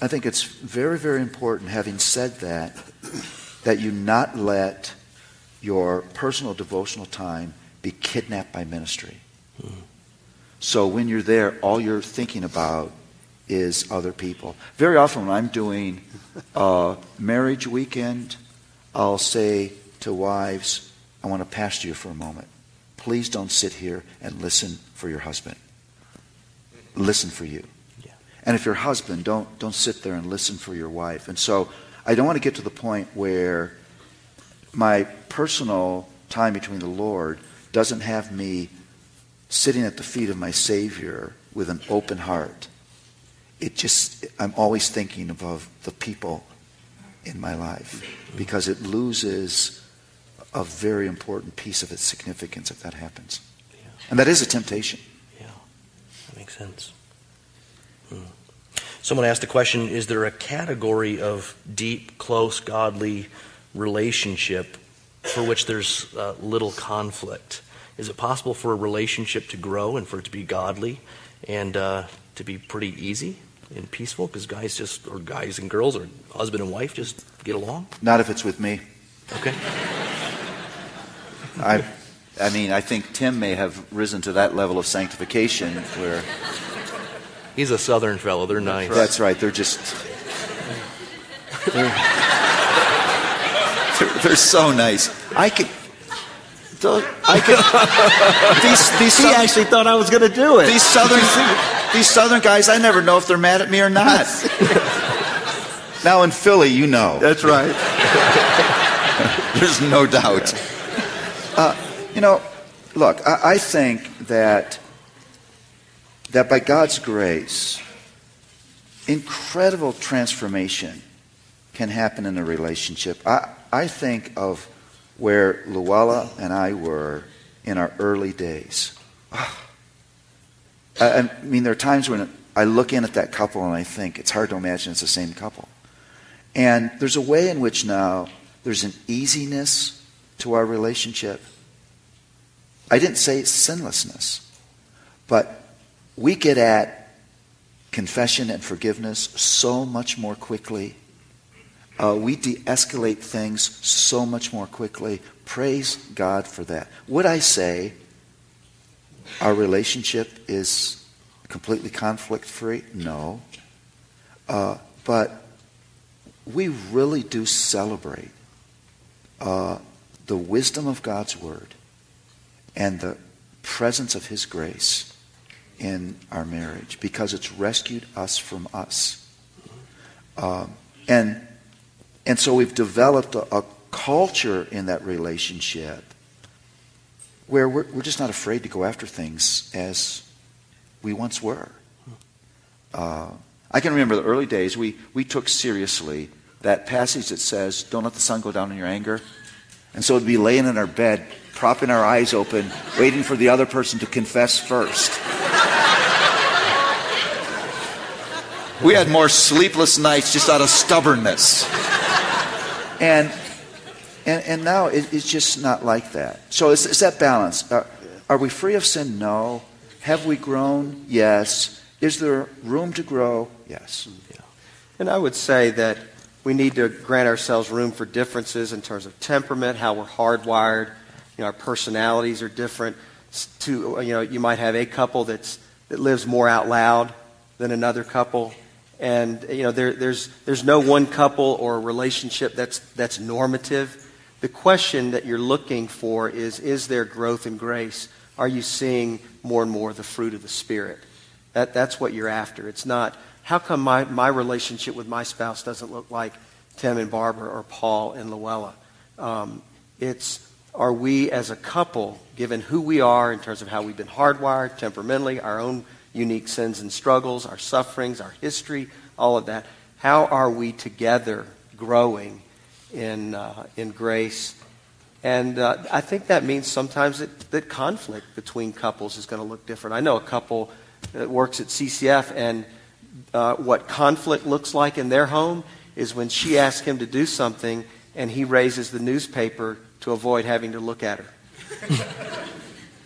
I think it's very, very important, having said that, that you not let your personal devotional time be kidnapped by ministry. Mm-hmm. So when you're there, all you're thinking about is other people. Very often, when I'm doing a marriage weekend, I'll say to wives, I want to pastor you for a moment. Please don't sit here and listen for your husband. Listen for you. And if you're husband, don't, don't sit there and listen for your wife. And so I don't want to get to the point where my personal time between the Lord doesn't have me sitting at the feet of my Savior with an open heart. It just, I'm always thinking of the people in my life because it loses a very important piece of its significance if that happens. Yeah. And that is a temptation. Yeah, that makes sense. Hmm. Someone asked the question Is there a category of deep, close, godly relationship for which there's uh, little conflict? Is it possible for a relationship to grow and for it to be godly and uh, to be pretty easy and peaceful? Because guys just, or guys and girls, or husband and wife just get along? Not if it's with me. Okay. I, I mean, I think Tim may have risen to that level of sanctification where He's a southern fellow. They're nice. That's right. They're just. They're, they're, they're so nice. I could. I could. [laughs] These, these he southern, actually thought I was going to do it. These southern, [laughs] these southern guys, I never know if they're mad at me or not. now in Philly, you know. That's right. [laughs] There's no doubt. Uh, you know, look, I, I think that that by God's grace, incredible transformation can happen in a relationship. I, I think of where Luella and I were in our early days. Ah. I, I mean, there are times when I look in at that couple and I think it's hard to imagine it's the same couple. And there's a way in which now there's an easiness to our relationship. I didn't say sinlessness, but we get at confession and forgiveness so much more quickly. Uh, we de escalate things so much more quickly. Praise God for that. Would I say our relationship is completely conflict free? No. Uh, but we really do celebrate uh, the wisdom of God's Word and the presence of His grace in our marriage because it's rescued us from us. Um, and, and so we've developed a, a, culture in that relationship where we're, we're just not afraid to go after things as we once were. Uh, I can remember the early days, we, we took seriously that passage that says, Don't let the sun go down in your anger. And so we'd be laying in our bed, propping our eyes open, waiting for the other person to confess first. we had more sleepless nights just out of stubbornness. And, and, and now it, it's just not like that. So it's, it's that balance. Uh, are we free of sin? No. Have we grown? Yes. Is there room to grow? Yes. Yeah. And I would say that we need to grant ourselves room for differences in terms of temperament, how we're hardwired. You know, our personalities are different. To, you know, you might have a couple that's, that lives more out loud than another couple. And, you know, there, there's, there's no one couple or relationship that's, that's normative. The question that you're looking for is, is there growth in grace? Are you seeing more and more the fruit of the Spirit? That, that's what you're after. It's not, how come my, my relationship with my spouse doesn't look like Tim and Barbara or Paul and Luella? Um, it's, are we as a couple, given who we are in terms of how we've been hardwired temperamentally, our own unique sins and struggles, our sufferings, our history, all of that, how are we together growing in, uh, in grace and uh, I think that means sometimes that, that conflict between couples is going to look different. I know a couple that works at CCEF, and uh, what conflict looks like in their home is when she asks him to do something and he raises the newspaper to avoid having to look at her. [laughs]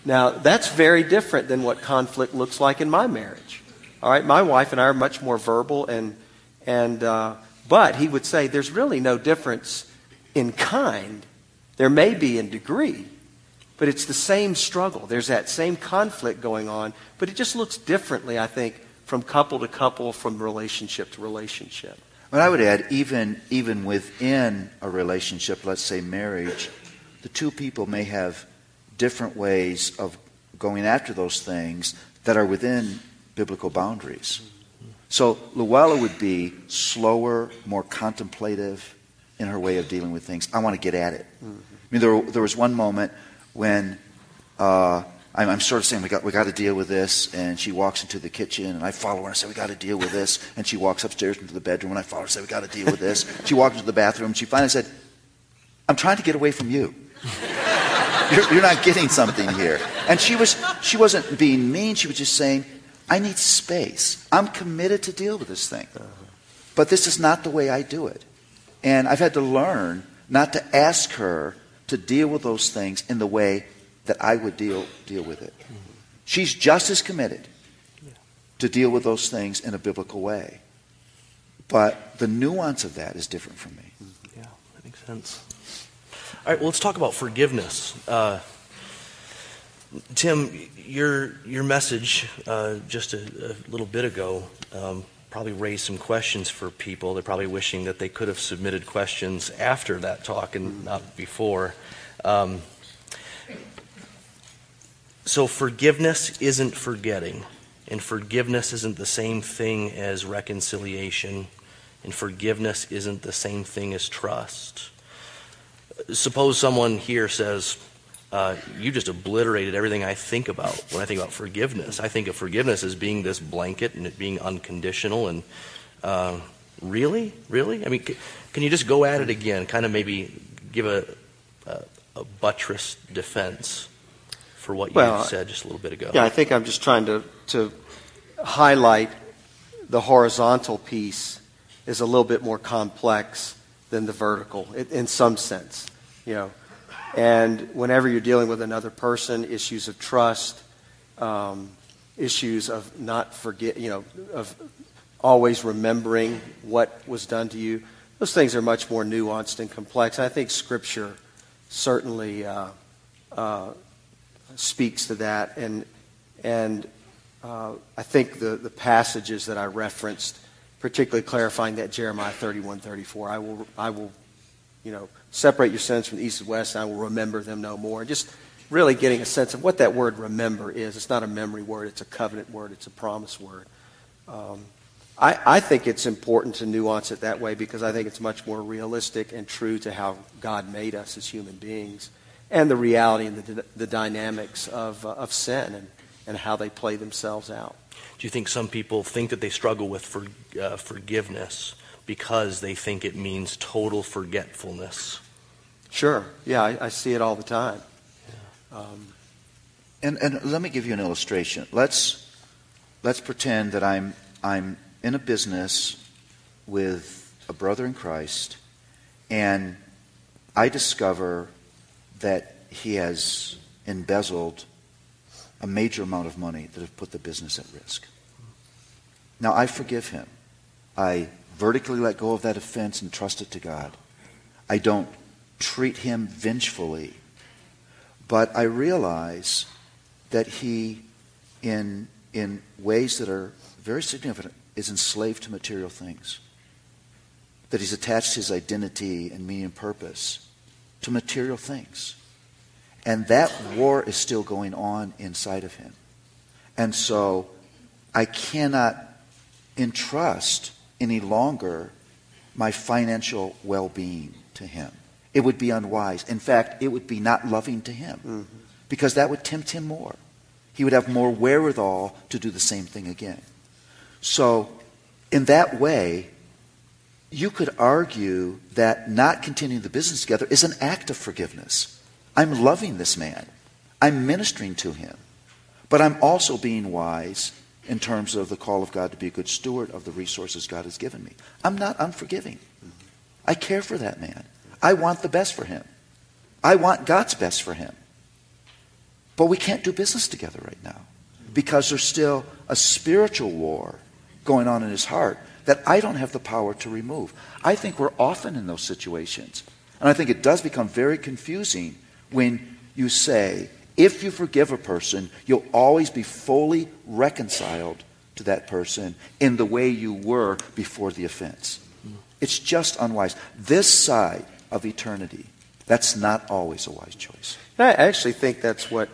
now, that's very different than what conflict looks like in my marriage. All right, my wife and I are much more verbal, and, and, uh, but he would say there's really no difference in kind there may be in degree, but it's the same struggle. There's that same conflict going on, but it just looks differently, I think, from couple to couple, from relationship to relationship. But I would add, even, even within a relationship, let's say marriage, the two people may have different ways of going after those things that are within biblical boundaries. So Luella would be slower, more contemplative in her way of dealing with things. I want to get at it. Mm-hmm. I mean, there, there was one moment when uh, I'm, I'm, sort of saying, we got, we got to deal with this. And she walks into the kitchen, and I follow her and I say, we got to deal with this. And she walks upstairs into the bedroom, and I follow her and say, we got to deal with this. she walks into the bathroom, and she finally said, I'm trying to get away from you. [laughs] you're, you're not getting something here. And she, was, she wasn't being mean. She was just saying, I need space. I'm committed to deal with this thing. Uh-huh. But this is not the way I do it. And I've had to learn not to ask her to deal with those things in the way that I would deal, deal with it. Mm-hmm. She's just as committed to deal with those things in a biblical way. But the nuance of that is different from me. Mm-hmm. Yeah, that makes sense. All right, well, let's talk about forgiveness. Uh, Tim, your your message uh, just a, a, little bit ago um, probably raised some questions for people. They're probably wishing that they could have submitted questions after that talk and not before. Um, so, forgiveness isn't forgetting, and forgiveness isn't the same thing as reconciliation, and forgiveness isn't the same thing as trust. Suppose someone here says, uh, you just obliterated everything I think about when I think about forgiveness. I think of forgiveness as being this blanket and it being unconditional. And uh, really? Really? I mean, c- can you just go at it again? Kind of maybe give a, a, a buttress defense for what you Well, said just a little bit ago. Yeah, I think I'm just trying to, to highlight the horizontal piece is a little bit more complex than the vertical in, some sense, you know. And whenever you're dealing with another person, issues of trust, um, issues of not forget, you know, of always remembering what was done to you, those things are much more nuanced and complex. And I think Scripture certainly uh, uh, speaks to that. And, and uh, I think the, the passages that I referenced, particularly clarifying that Jeremiah 31, 34, I will, I will, you know, separate your sins from the east and west, and I will remember them no more. Just really getting a sense of what that word remember is. It's not a memory word, it's a covenant word, it's a promise word. Um, I, I think it's important to nuance it that way because I think it's much more realistic and true to how God made us as human beings and the reality and the, the dynamics of, uh, of sin and, and how they play themselves out. Do you think some people think that they struggle with for, uh, forgiveness because they think it means total forgetfulness? Sure. Yeah, I, I see it all the time. Um, And, and let me give you an illustration. Let's, let's pretend that I'm, I'm in a business with a brother in Christ, and I discover that he has embezzled a major amount of money that have put the business at risk. Now, I forgive him. I vertically let go of that offense and trust it to God. I don't treat him vengefully, but I realize that he, in, in ways that are very significant, is enslaved to material things. That he's attached his identity and meaning and purpose to material things. And that war is still going on inside of him. And so I cannot entrust any longer my financial well being to him. It would be unwise. In fact, it would be not loving to him mhm. because that would tempt him more. He would have more wherewithal to do the same thing again. So, in that way, you could argue that not continuing the business together is an act of forgiveness. I'm loving this man, I'm ministering to him, but I'm also being wise in terms of the call of God to be a good steward of the resources God has given me. I'm not unforgiving. I care for that man. I want the best for him. I want God's best for him. But we can't do business together right now because there's still a spiritual war going on in his heart that I don't have the power to remove. I think we're often in those situations. And I think it does become very confusing when you say, if you forgive a person, you'll always be fully reconciled to that person in the way you were before the offense. It's just unwise. This side of eternity, that's not always a wise choice. I actually think that's what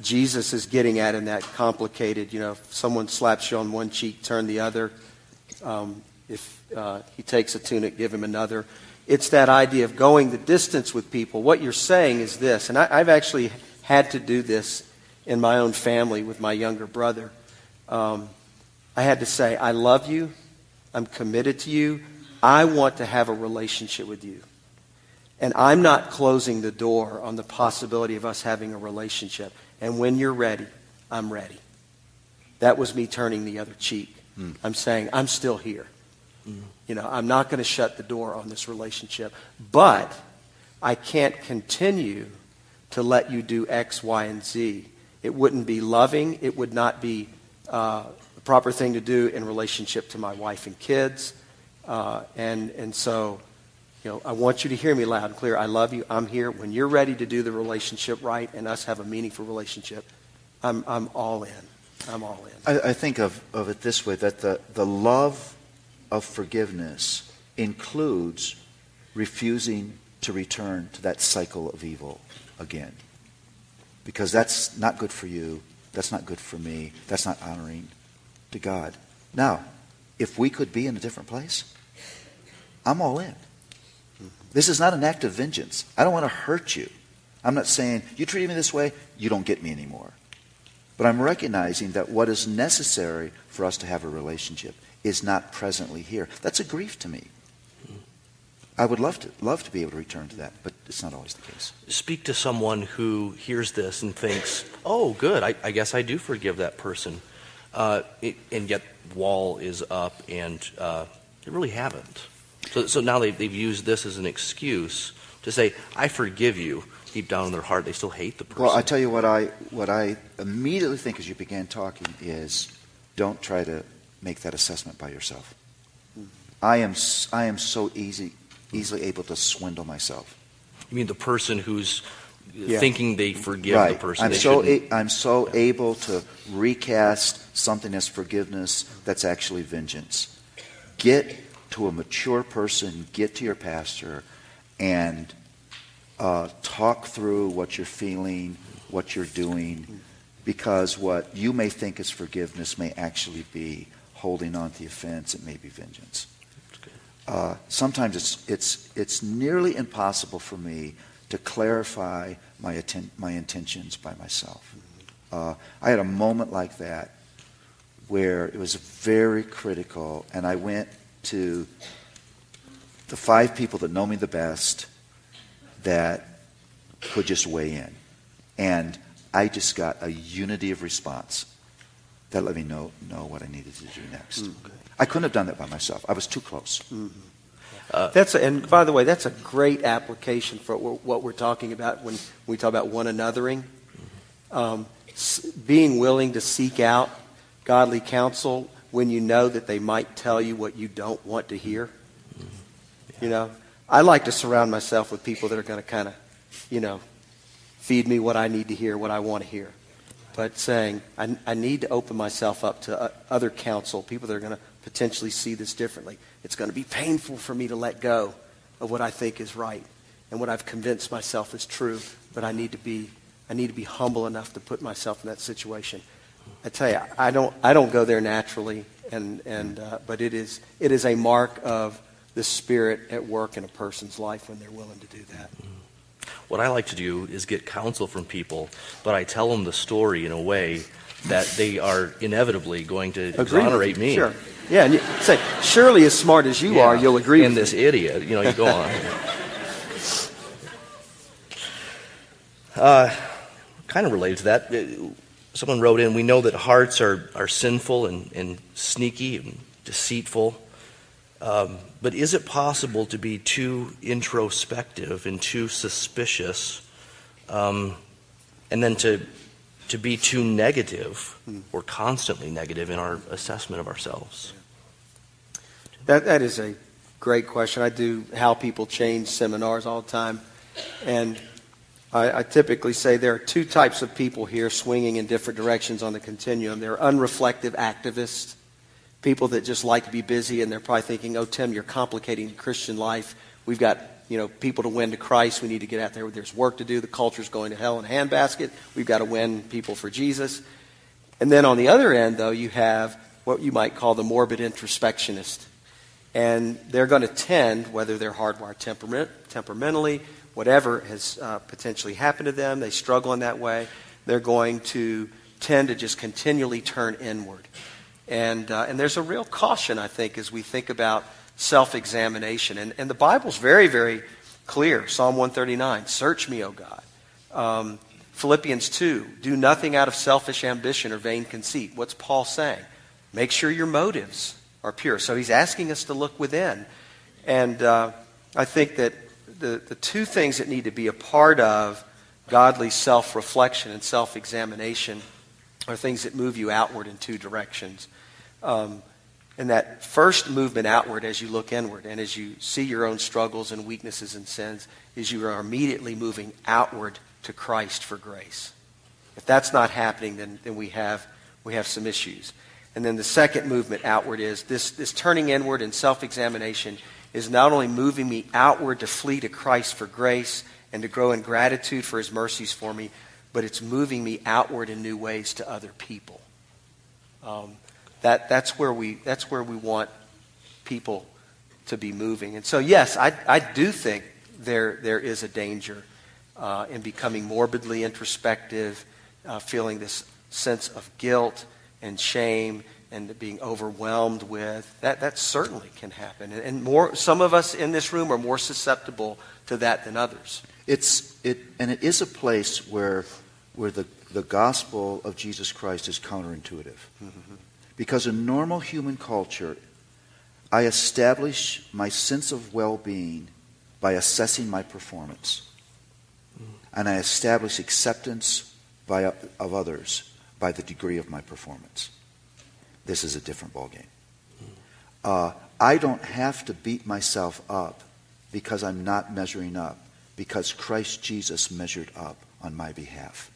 Jesus is getting at in that complicated, you know, if someone slaps you on one cheek, turn the other. Um, if uh, he takes a tunic, give him another. It's that idea of going the distance with people. What you're saying is this, and I, I've actually had to do this in my own family with my younger brother. Um, I had to say, I love you. I'm committed to you. I want to have a relationship with you. And I'm not closing the door on the possibility of us having a relationship. And when you're ready, I'm ready. That was me turning the other cheek. Hmm. I'm saying, I'm still here. You know, I'm not going to shut the door on this relationship. But I can't continue to let you do X, Y, and Z. It wouldn't be loving. It would not be uh, the proper thing to do in relationship to my wife and kids. Uh, and, and so, you know, I want you to hear me loud and clear. I love you. I'm here. When you're ready to do the relationship right and us have a meaningful relationship, I'm, I'm all in. I'm all in. I, I think of, of it this way that the, the love of forgiveness includes refusing to return to that cycle of evil again. Because that's not good for you. That's not good for me. That's not honoring to God. Now, if we could be in a different place, I'm all in. This is not an act of vengeance. I don't want to hurt you. I'm not saying, you treat me this way, you don't get me anymore. But I'm recognizing that what is necessary for us to have a relationship is not presently here. That's a grief to me. I would love to love to be able to return to that, but it's not always the case. Speak to someone who hears this and thinks, "Oh, good. I, I guess I do forgive that person," uh, it, and yet wall is up, and uh, they really haven't. So, so now they've, they've used this as an excuse to say, "I forgive you." Deep down in their heart, they still hate the person. Well, I tell you what I what I immediately think as you began talking is, don't try to make that assessment by yourself. I am s- I am so easy easily able to swindle myself. you mean the person who's Yeah. thinking they forgive right. the person? I'm they so shouldn't- a, I'm so able to recast something as forgiveness that's actually vengeance. Get to a mature person, get to your pastor, and uh, talk through what you're feeling, what you're doing, because what you may think is forgiveness may actually be holding on to the offense. It may be vengeance. Uh, sometimes it's, it's, it's nearly impossible for me to clarify my, atten- my intentions by myself. Uh, I had a moment like that where it was very critical, and I went to the five people that know me the best that could just weigh in. And I just got a unity of response that let me know, know what I needed to do next. Mm, I couldn't have done that by myself. I was too close. Mm-hmm. Uh, that's a, and by the way, that's a great application for what what we're talking about when we talk about one anothering. Mm-hmm. Um, being willing to seek out godly counsel when you know that they might tell you what you don't want to hear. Mm-hmm. You know, I like to surround myself with people that are going to kind of, you know, feed me what I need to hear, what I want to hear. But saying, I, I need to open myself up to uh, other counsel, people that are going to potentially see this differently. It's going to be painful for me to let go of what I think is right and what I've convinced myself is true, but I need to be, I need to be humble enough to put myself in that situation. I tell you, I don't, I don't go there naturally, and, and, uh, but it is, it is a mark of the Spirit at work in a person's life when they're willing to do that. What I like to do is get counsel from people, but I tell them the story in a way that they are inevitably going to exonerate me. Sure. Yeah, and you say, surely as smart as you Yeah. are, you'll agree And this idiot, you know, you go on. [laughs] uh, kind of related to that, uh, someone wrote in, we know that hearts are, are sinful and, and sneaky and deceitful. Um, but is it possible to be too introspective and too suspicious, um, and then to to be too negative or constantly negative in our assessment of ourselves? That, that is a great question. I do how people change seminars all the time. And I, I typically say there are two types of people here swinging in different directions on the continuum. There are unreflective activists, people that just like to be busy, and they're probably thinking, oh, Tim, you're complicating Christian life. We've got you know, people to win to Christ. We need to get out there. There's work to do. The culture's going to hell in a handbasket. We've got to win people for Jesus. And then on the other end, though, you have what you might call the morbid introspectionist. And they're going to tend, whether they're hardwired temperament, temperamentally, whatever has uh, potentially happened to them, they struggle in that way, they're going to tend to just continually turn inward. And, uh, and there's a real caution, I think, as we think about self examination. And, and the Bible's very, very clear. Psalm 139 Search me, O God. Um, Philippians 2 Do nothing out of selfish ambition or vain conceit. What's Paul saying? Make sure your motives are pure. So he's asking us to look within. And uh, I think that the, the two things that need to be a part of godly self reflection and self examination are things that move you outward in two directions. Um, and that first movement outward as you look inward and as you see your own struggles and weaknesses and sins is you are immediately moving outward to Christ for grace. If that's not happening, then, then we, have, we have some issues. And then the second movement outward is this, this turning inward and self examination is not only moving me outward to flee to Christ for grace and to grow in gratitude for his mercies for me, but it's moving me outward in new ways to other people. Um, that, that's, where we, that's where we want people to be moving. And so, yes, I, I do think there, there is a danger uh, in becoming morbidly introspective, uh, feeling this sense of guilt and shame and being overwhelmed with, that, that certainly can happen. And, and more, some of us in this room are more susceptible to that than others. It's, it, and it is a place where, where the, the gospel of Jesus Christ is counterintuitive. Mm-hmm. Because in normal human culture, I establish my sense of well being by assessing my performance. And I establish acceptance by, of others by the degree of my performance. This is a different ballgame. Uh, I don't have to beat myself up because I'm not measuring up, because Christ Jesus measured up on my behalf.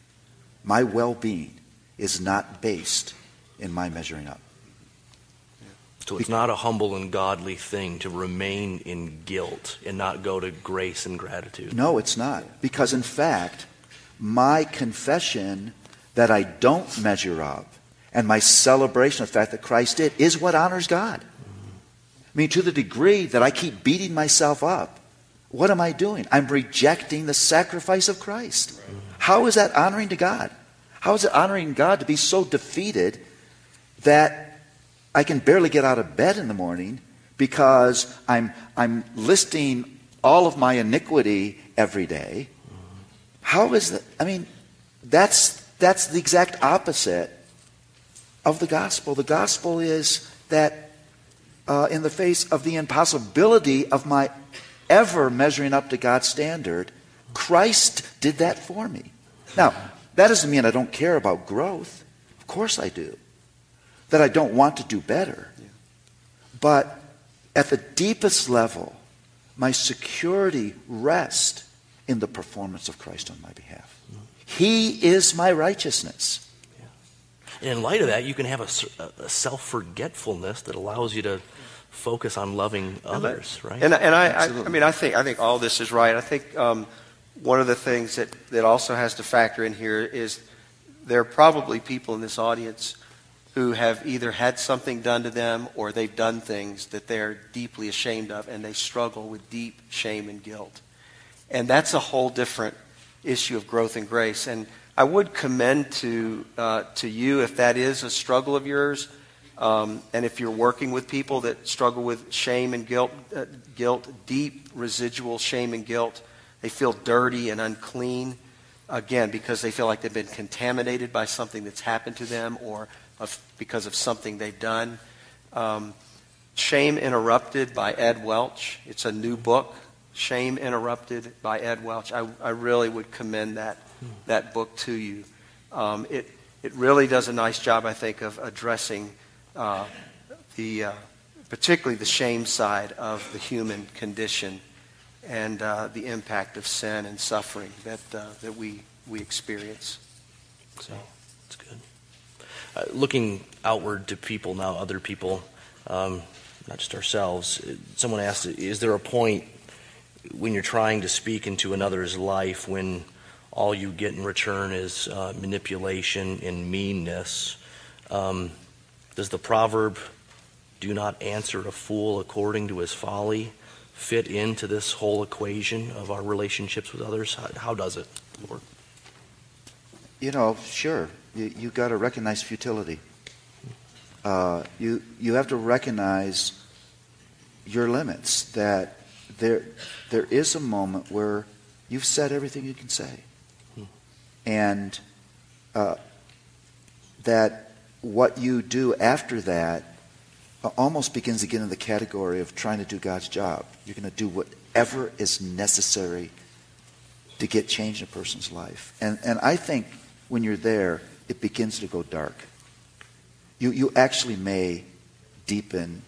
My well being is not based in my measuring up. So it's not a humble and godly thing to remain in guilt and not go to grace and gratitude. No, it's not. Because in fact, my confession that I don't measure up and my celebration of the fact that Christ did is what honors God. I mean, to the degree that I keep beating myself up, what am I doing? I'm rejecting the sacrifice of Christ. How is that honoring to God? How is it honoring God to be so defeated that I can barely get out of bed in the morning because I'm, I'm listing all of my iniquity every day. How is that? I mean, that's, that's the exact opposite of the gospel. The gospel is that uh, in the face of the impossibility of my ever measuring up to God's standard, Christ did that for me. Now, that doesn't mean I don't care about growth. Of course I do that I don't want to do better. But at the deepest level, my security rests in the performance of Christ on my behalf. He is my righteousness. And in light of that, you can have a, a self forgetfulness that allows you to focus on loving others, right? And, and I, I, I, mean, I think, I think all this is right. I think um, one of the things that, that also has to factor in here is there are probably people in this audience who have either had something done to them or they've done things that they're deeply ashamed of and they struggle with deep shame and guilt. And that's a whole different issue of growth and grace. And I would commend to, uh, to you if that is a struggle of yours. Um, and if you're working with people that struggle with shame and guilt, uh, guilt, deep residual shame and guilt, they feel dirty and unclean, again, because they feel like they've been contaminated by something that's happened to them or of, because of something they've done. Um, Shame Interrupted by Ed Welch. It's a new book. Shame Interrupted by Ed Welch. I, I really would commend that, that book to you. Um, it, it really does a nice job, I think, of addressing uh, the, uh, particularly the shame side of the human condition and uh, the impact of sin and suffering that, uh, that we, we experience. So. It's good. Uh, looking outward to people now, other people, um, not just ourselves. Someone asked, is there a point when you're trying to speak into another's life when all you get in return is uh, manipulation and meanness? Um, does the proverb, do not answer a fool according to his folly, fit into this whole equation of our relationships with others? How, how does it, Lord? You know, sure you, you got to recognize futility. Uh, you, you have to recognize your limits, that there, there is a moment where you've said everything you can say. And uh, that what you do after that almost begins again in the category of trying to do God's job. You're going to do whatever is necessary to get change in a person's life. And, and I think when you're there, it begins to go dark. You, you actually may deepen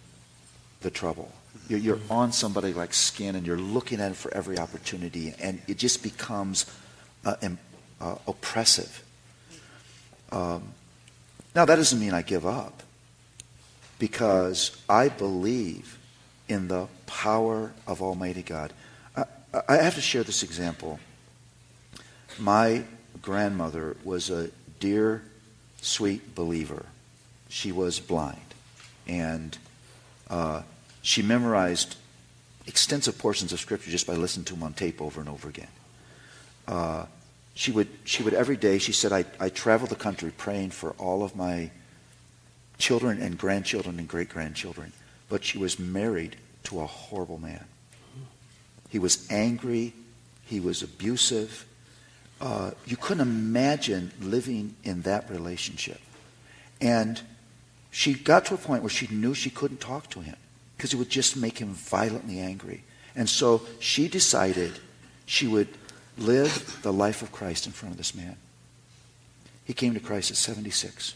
the trouble. You're, you're on somebody like skin and you're looking at it for every opportunity, and it just becomes uh, uh, oppressive. Um, now, that doesn't mean I give up because I believe in the power of Almighty God. I, I have to share this example. My grandmother was a dear, sweet believer. She was blind. And uh, she memorized extensive portions of Scripture just by listening to them on tape over and over again. Uh, she would, she would every day, she said, I, I travel the country praying for all of my children and grandchildren and great grandchildren, but she was married to a horrible man. He was angry, he was abusive. Uh, you couldn't imagine living in that relationship. And she got to a point where she knew she couldn't talk to him because it would just make him violently angry. And so she decided she would live the life of Christ in front of this man. He came to Christ at 76.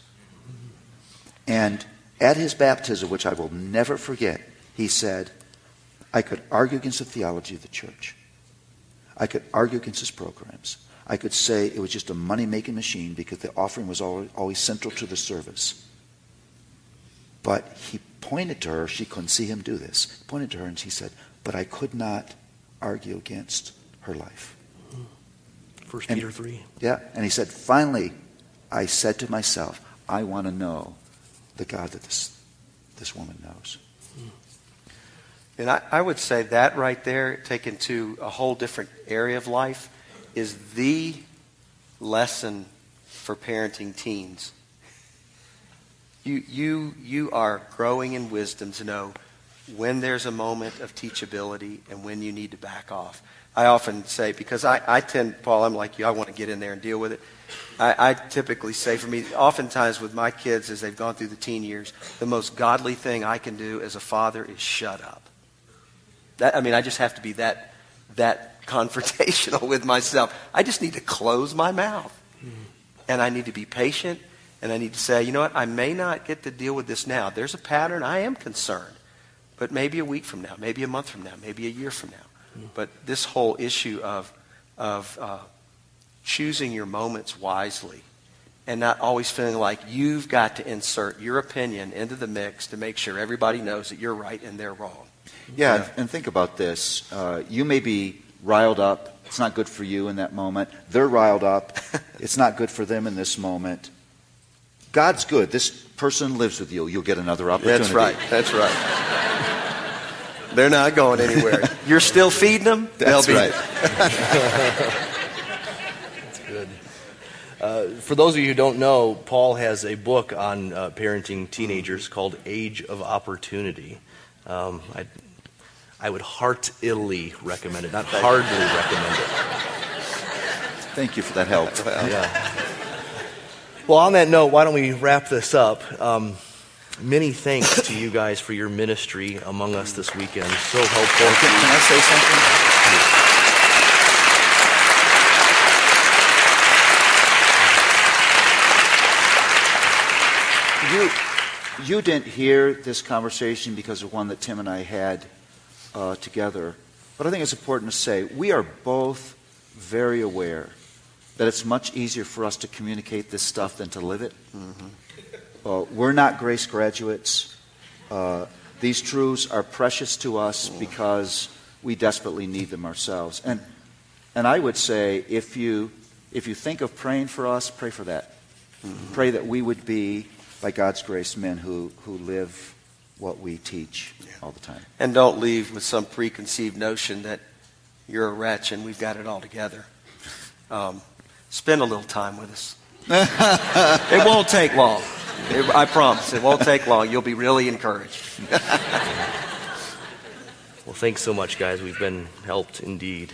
And at his baptism, which I will never forget, he said, I could argue against the theology of the church. I could argue against his programs. I could say it was just a money making machine because the offering was always central to the service. But he pointed to her, she couldn't see him do this, he pointed to her and he said, But I could not argue against her life. First And- Peter 3. Yeah, and he said, Finally, I said to myself, I want to know the God that this, this woman knows. And I, I would say that right there, taken to a whole different area of life, is the lesson for parenting teens. You, you, you are growing in wisdom to know when there's a moment of teachability and when you need to back off. I often say, because I, I tend, Paul, I'm like you, I want to get in there and deal with it. I, I typically say for me, oftentimes with my kids as they've gone through the teen years, the most godly thing I can do as a father is shut up. That, I mean, I just have to be that, that [laughs] confrontational with myself. I just need to close my mouth. And I need to be patient. And I need to say, you know what? I may not get to deal with this now. There's a pattern. I am concerned. But maybe a week from now, maybe a month from now, maybe a year from now. But this whole issue of, of uh, choosing your moments wisely and not always feeling like you've got to insert your opinion into the mix to make sure everybody knows that you're right and they're wrong. Yeah, Yeah. and think about this. Uh, you may be riled up. It's not good for you in that moment. They're riled up. [laughs] it's not good for them in this moment. God's good. This person lives with you. You'll get another opportunity. That's right. That's right. They're not going anywhere. You're still feeding them. That's They'll be right. Good. Uh, for those of you who don't know, Paul has a book on uh, parenting teenagers called Age of Opportunity. Um, I, I would heartily recommend it, not hardly recommend it. Thank you for that help. Yeah. Well, on that note, why don't we wrap this up? Um, many thanks to you guys for your ministry among us this weekend. So helpful. Can, can I say something? You, you didn't hear this conversation because of one that Tim and I had uh, together. But I think it's important to say we are both very aware that it's much easier for us to communicate this stuff than to live it. Uh, we're not grace graduates. Uh, these truths are precious to us because we desperately need them ourselves. And, and I would say if you, if you think of praying for us, pray for that. Pray that we would be, by God's grace, men who, who live what we teach all the time. And don't leave with some preconceived notion that you're a wretch and we've got it all together. Um, spend a little time with us. [laughs] it won't take long. It- I promise. It won't take long. You'll be really encouraged. [laughs] Well, thanks so much, guys. We've been helped indeed.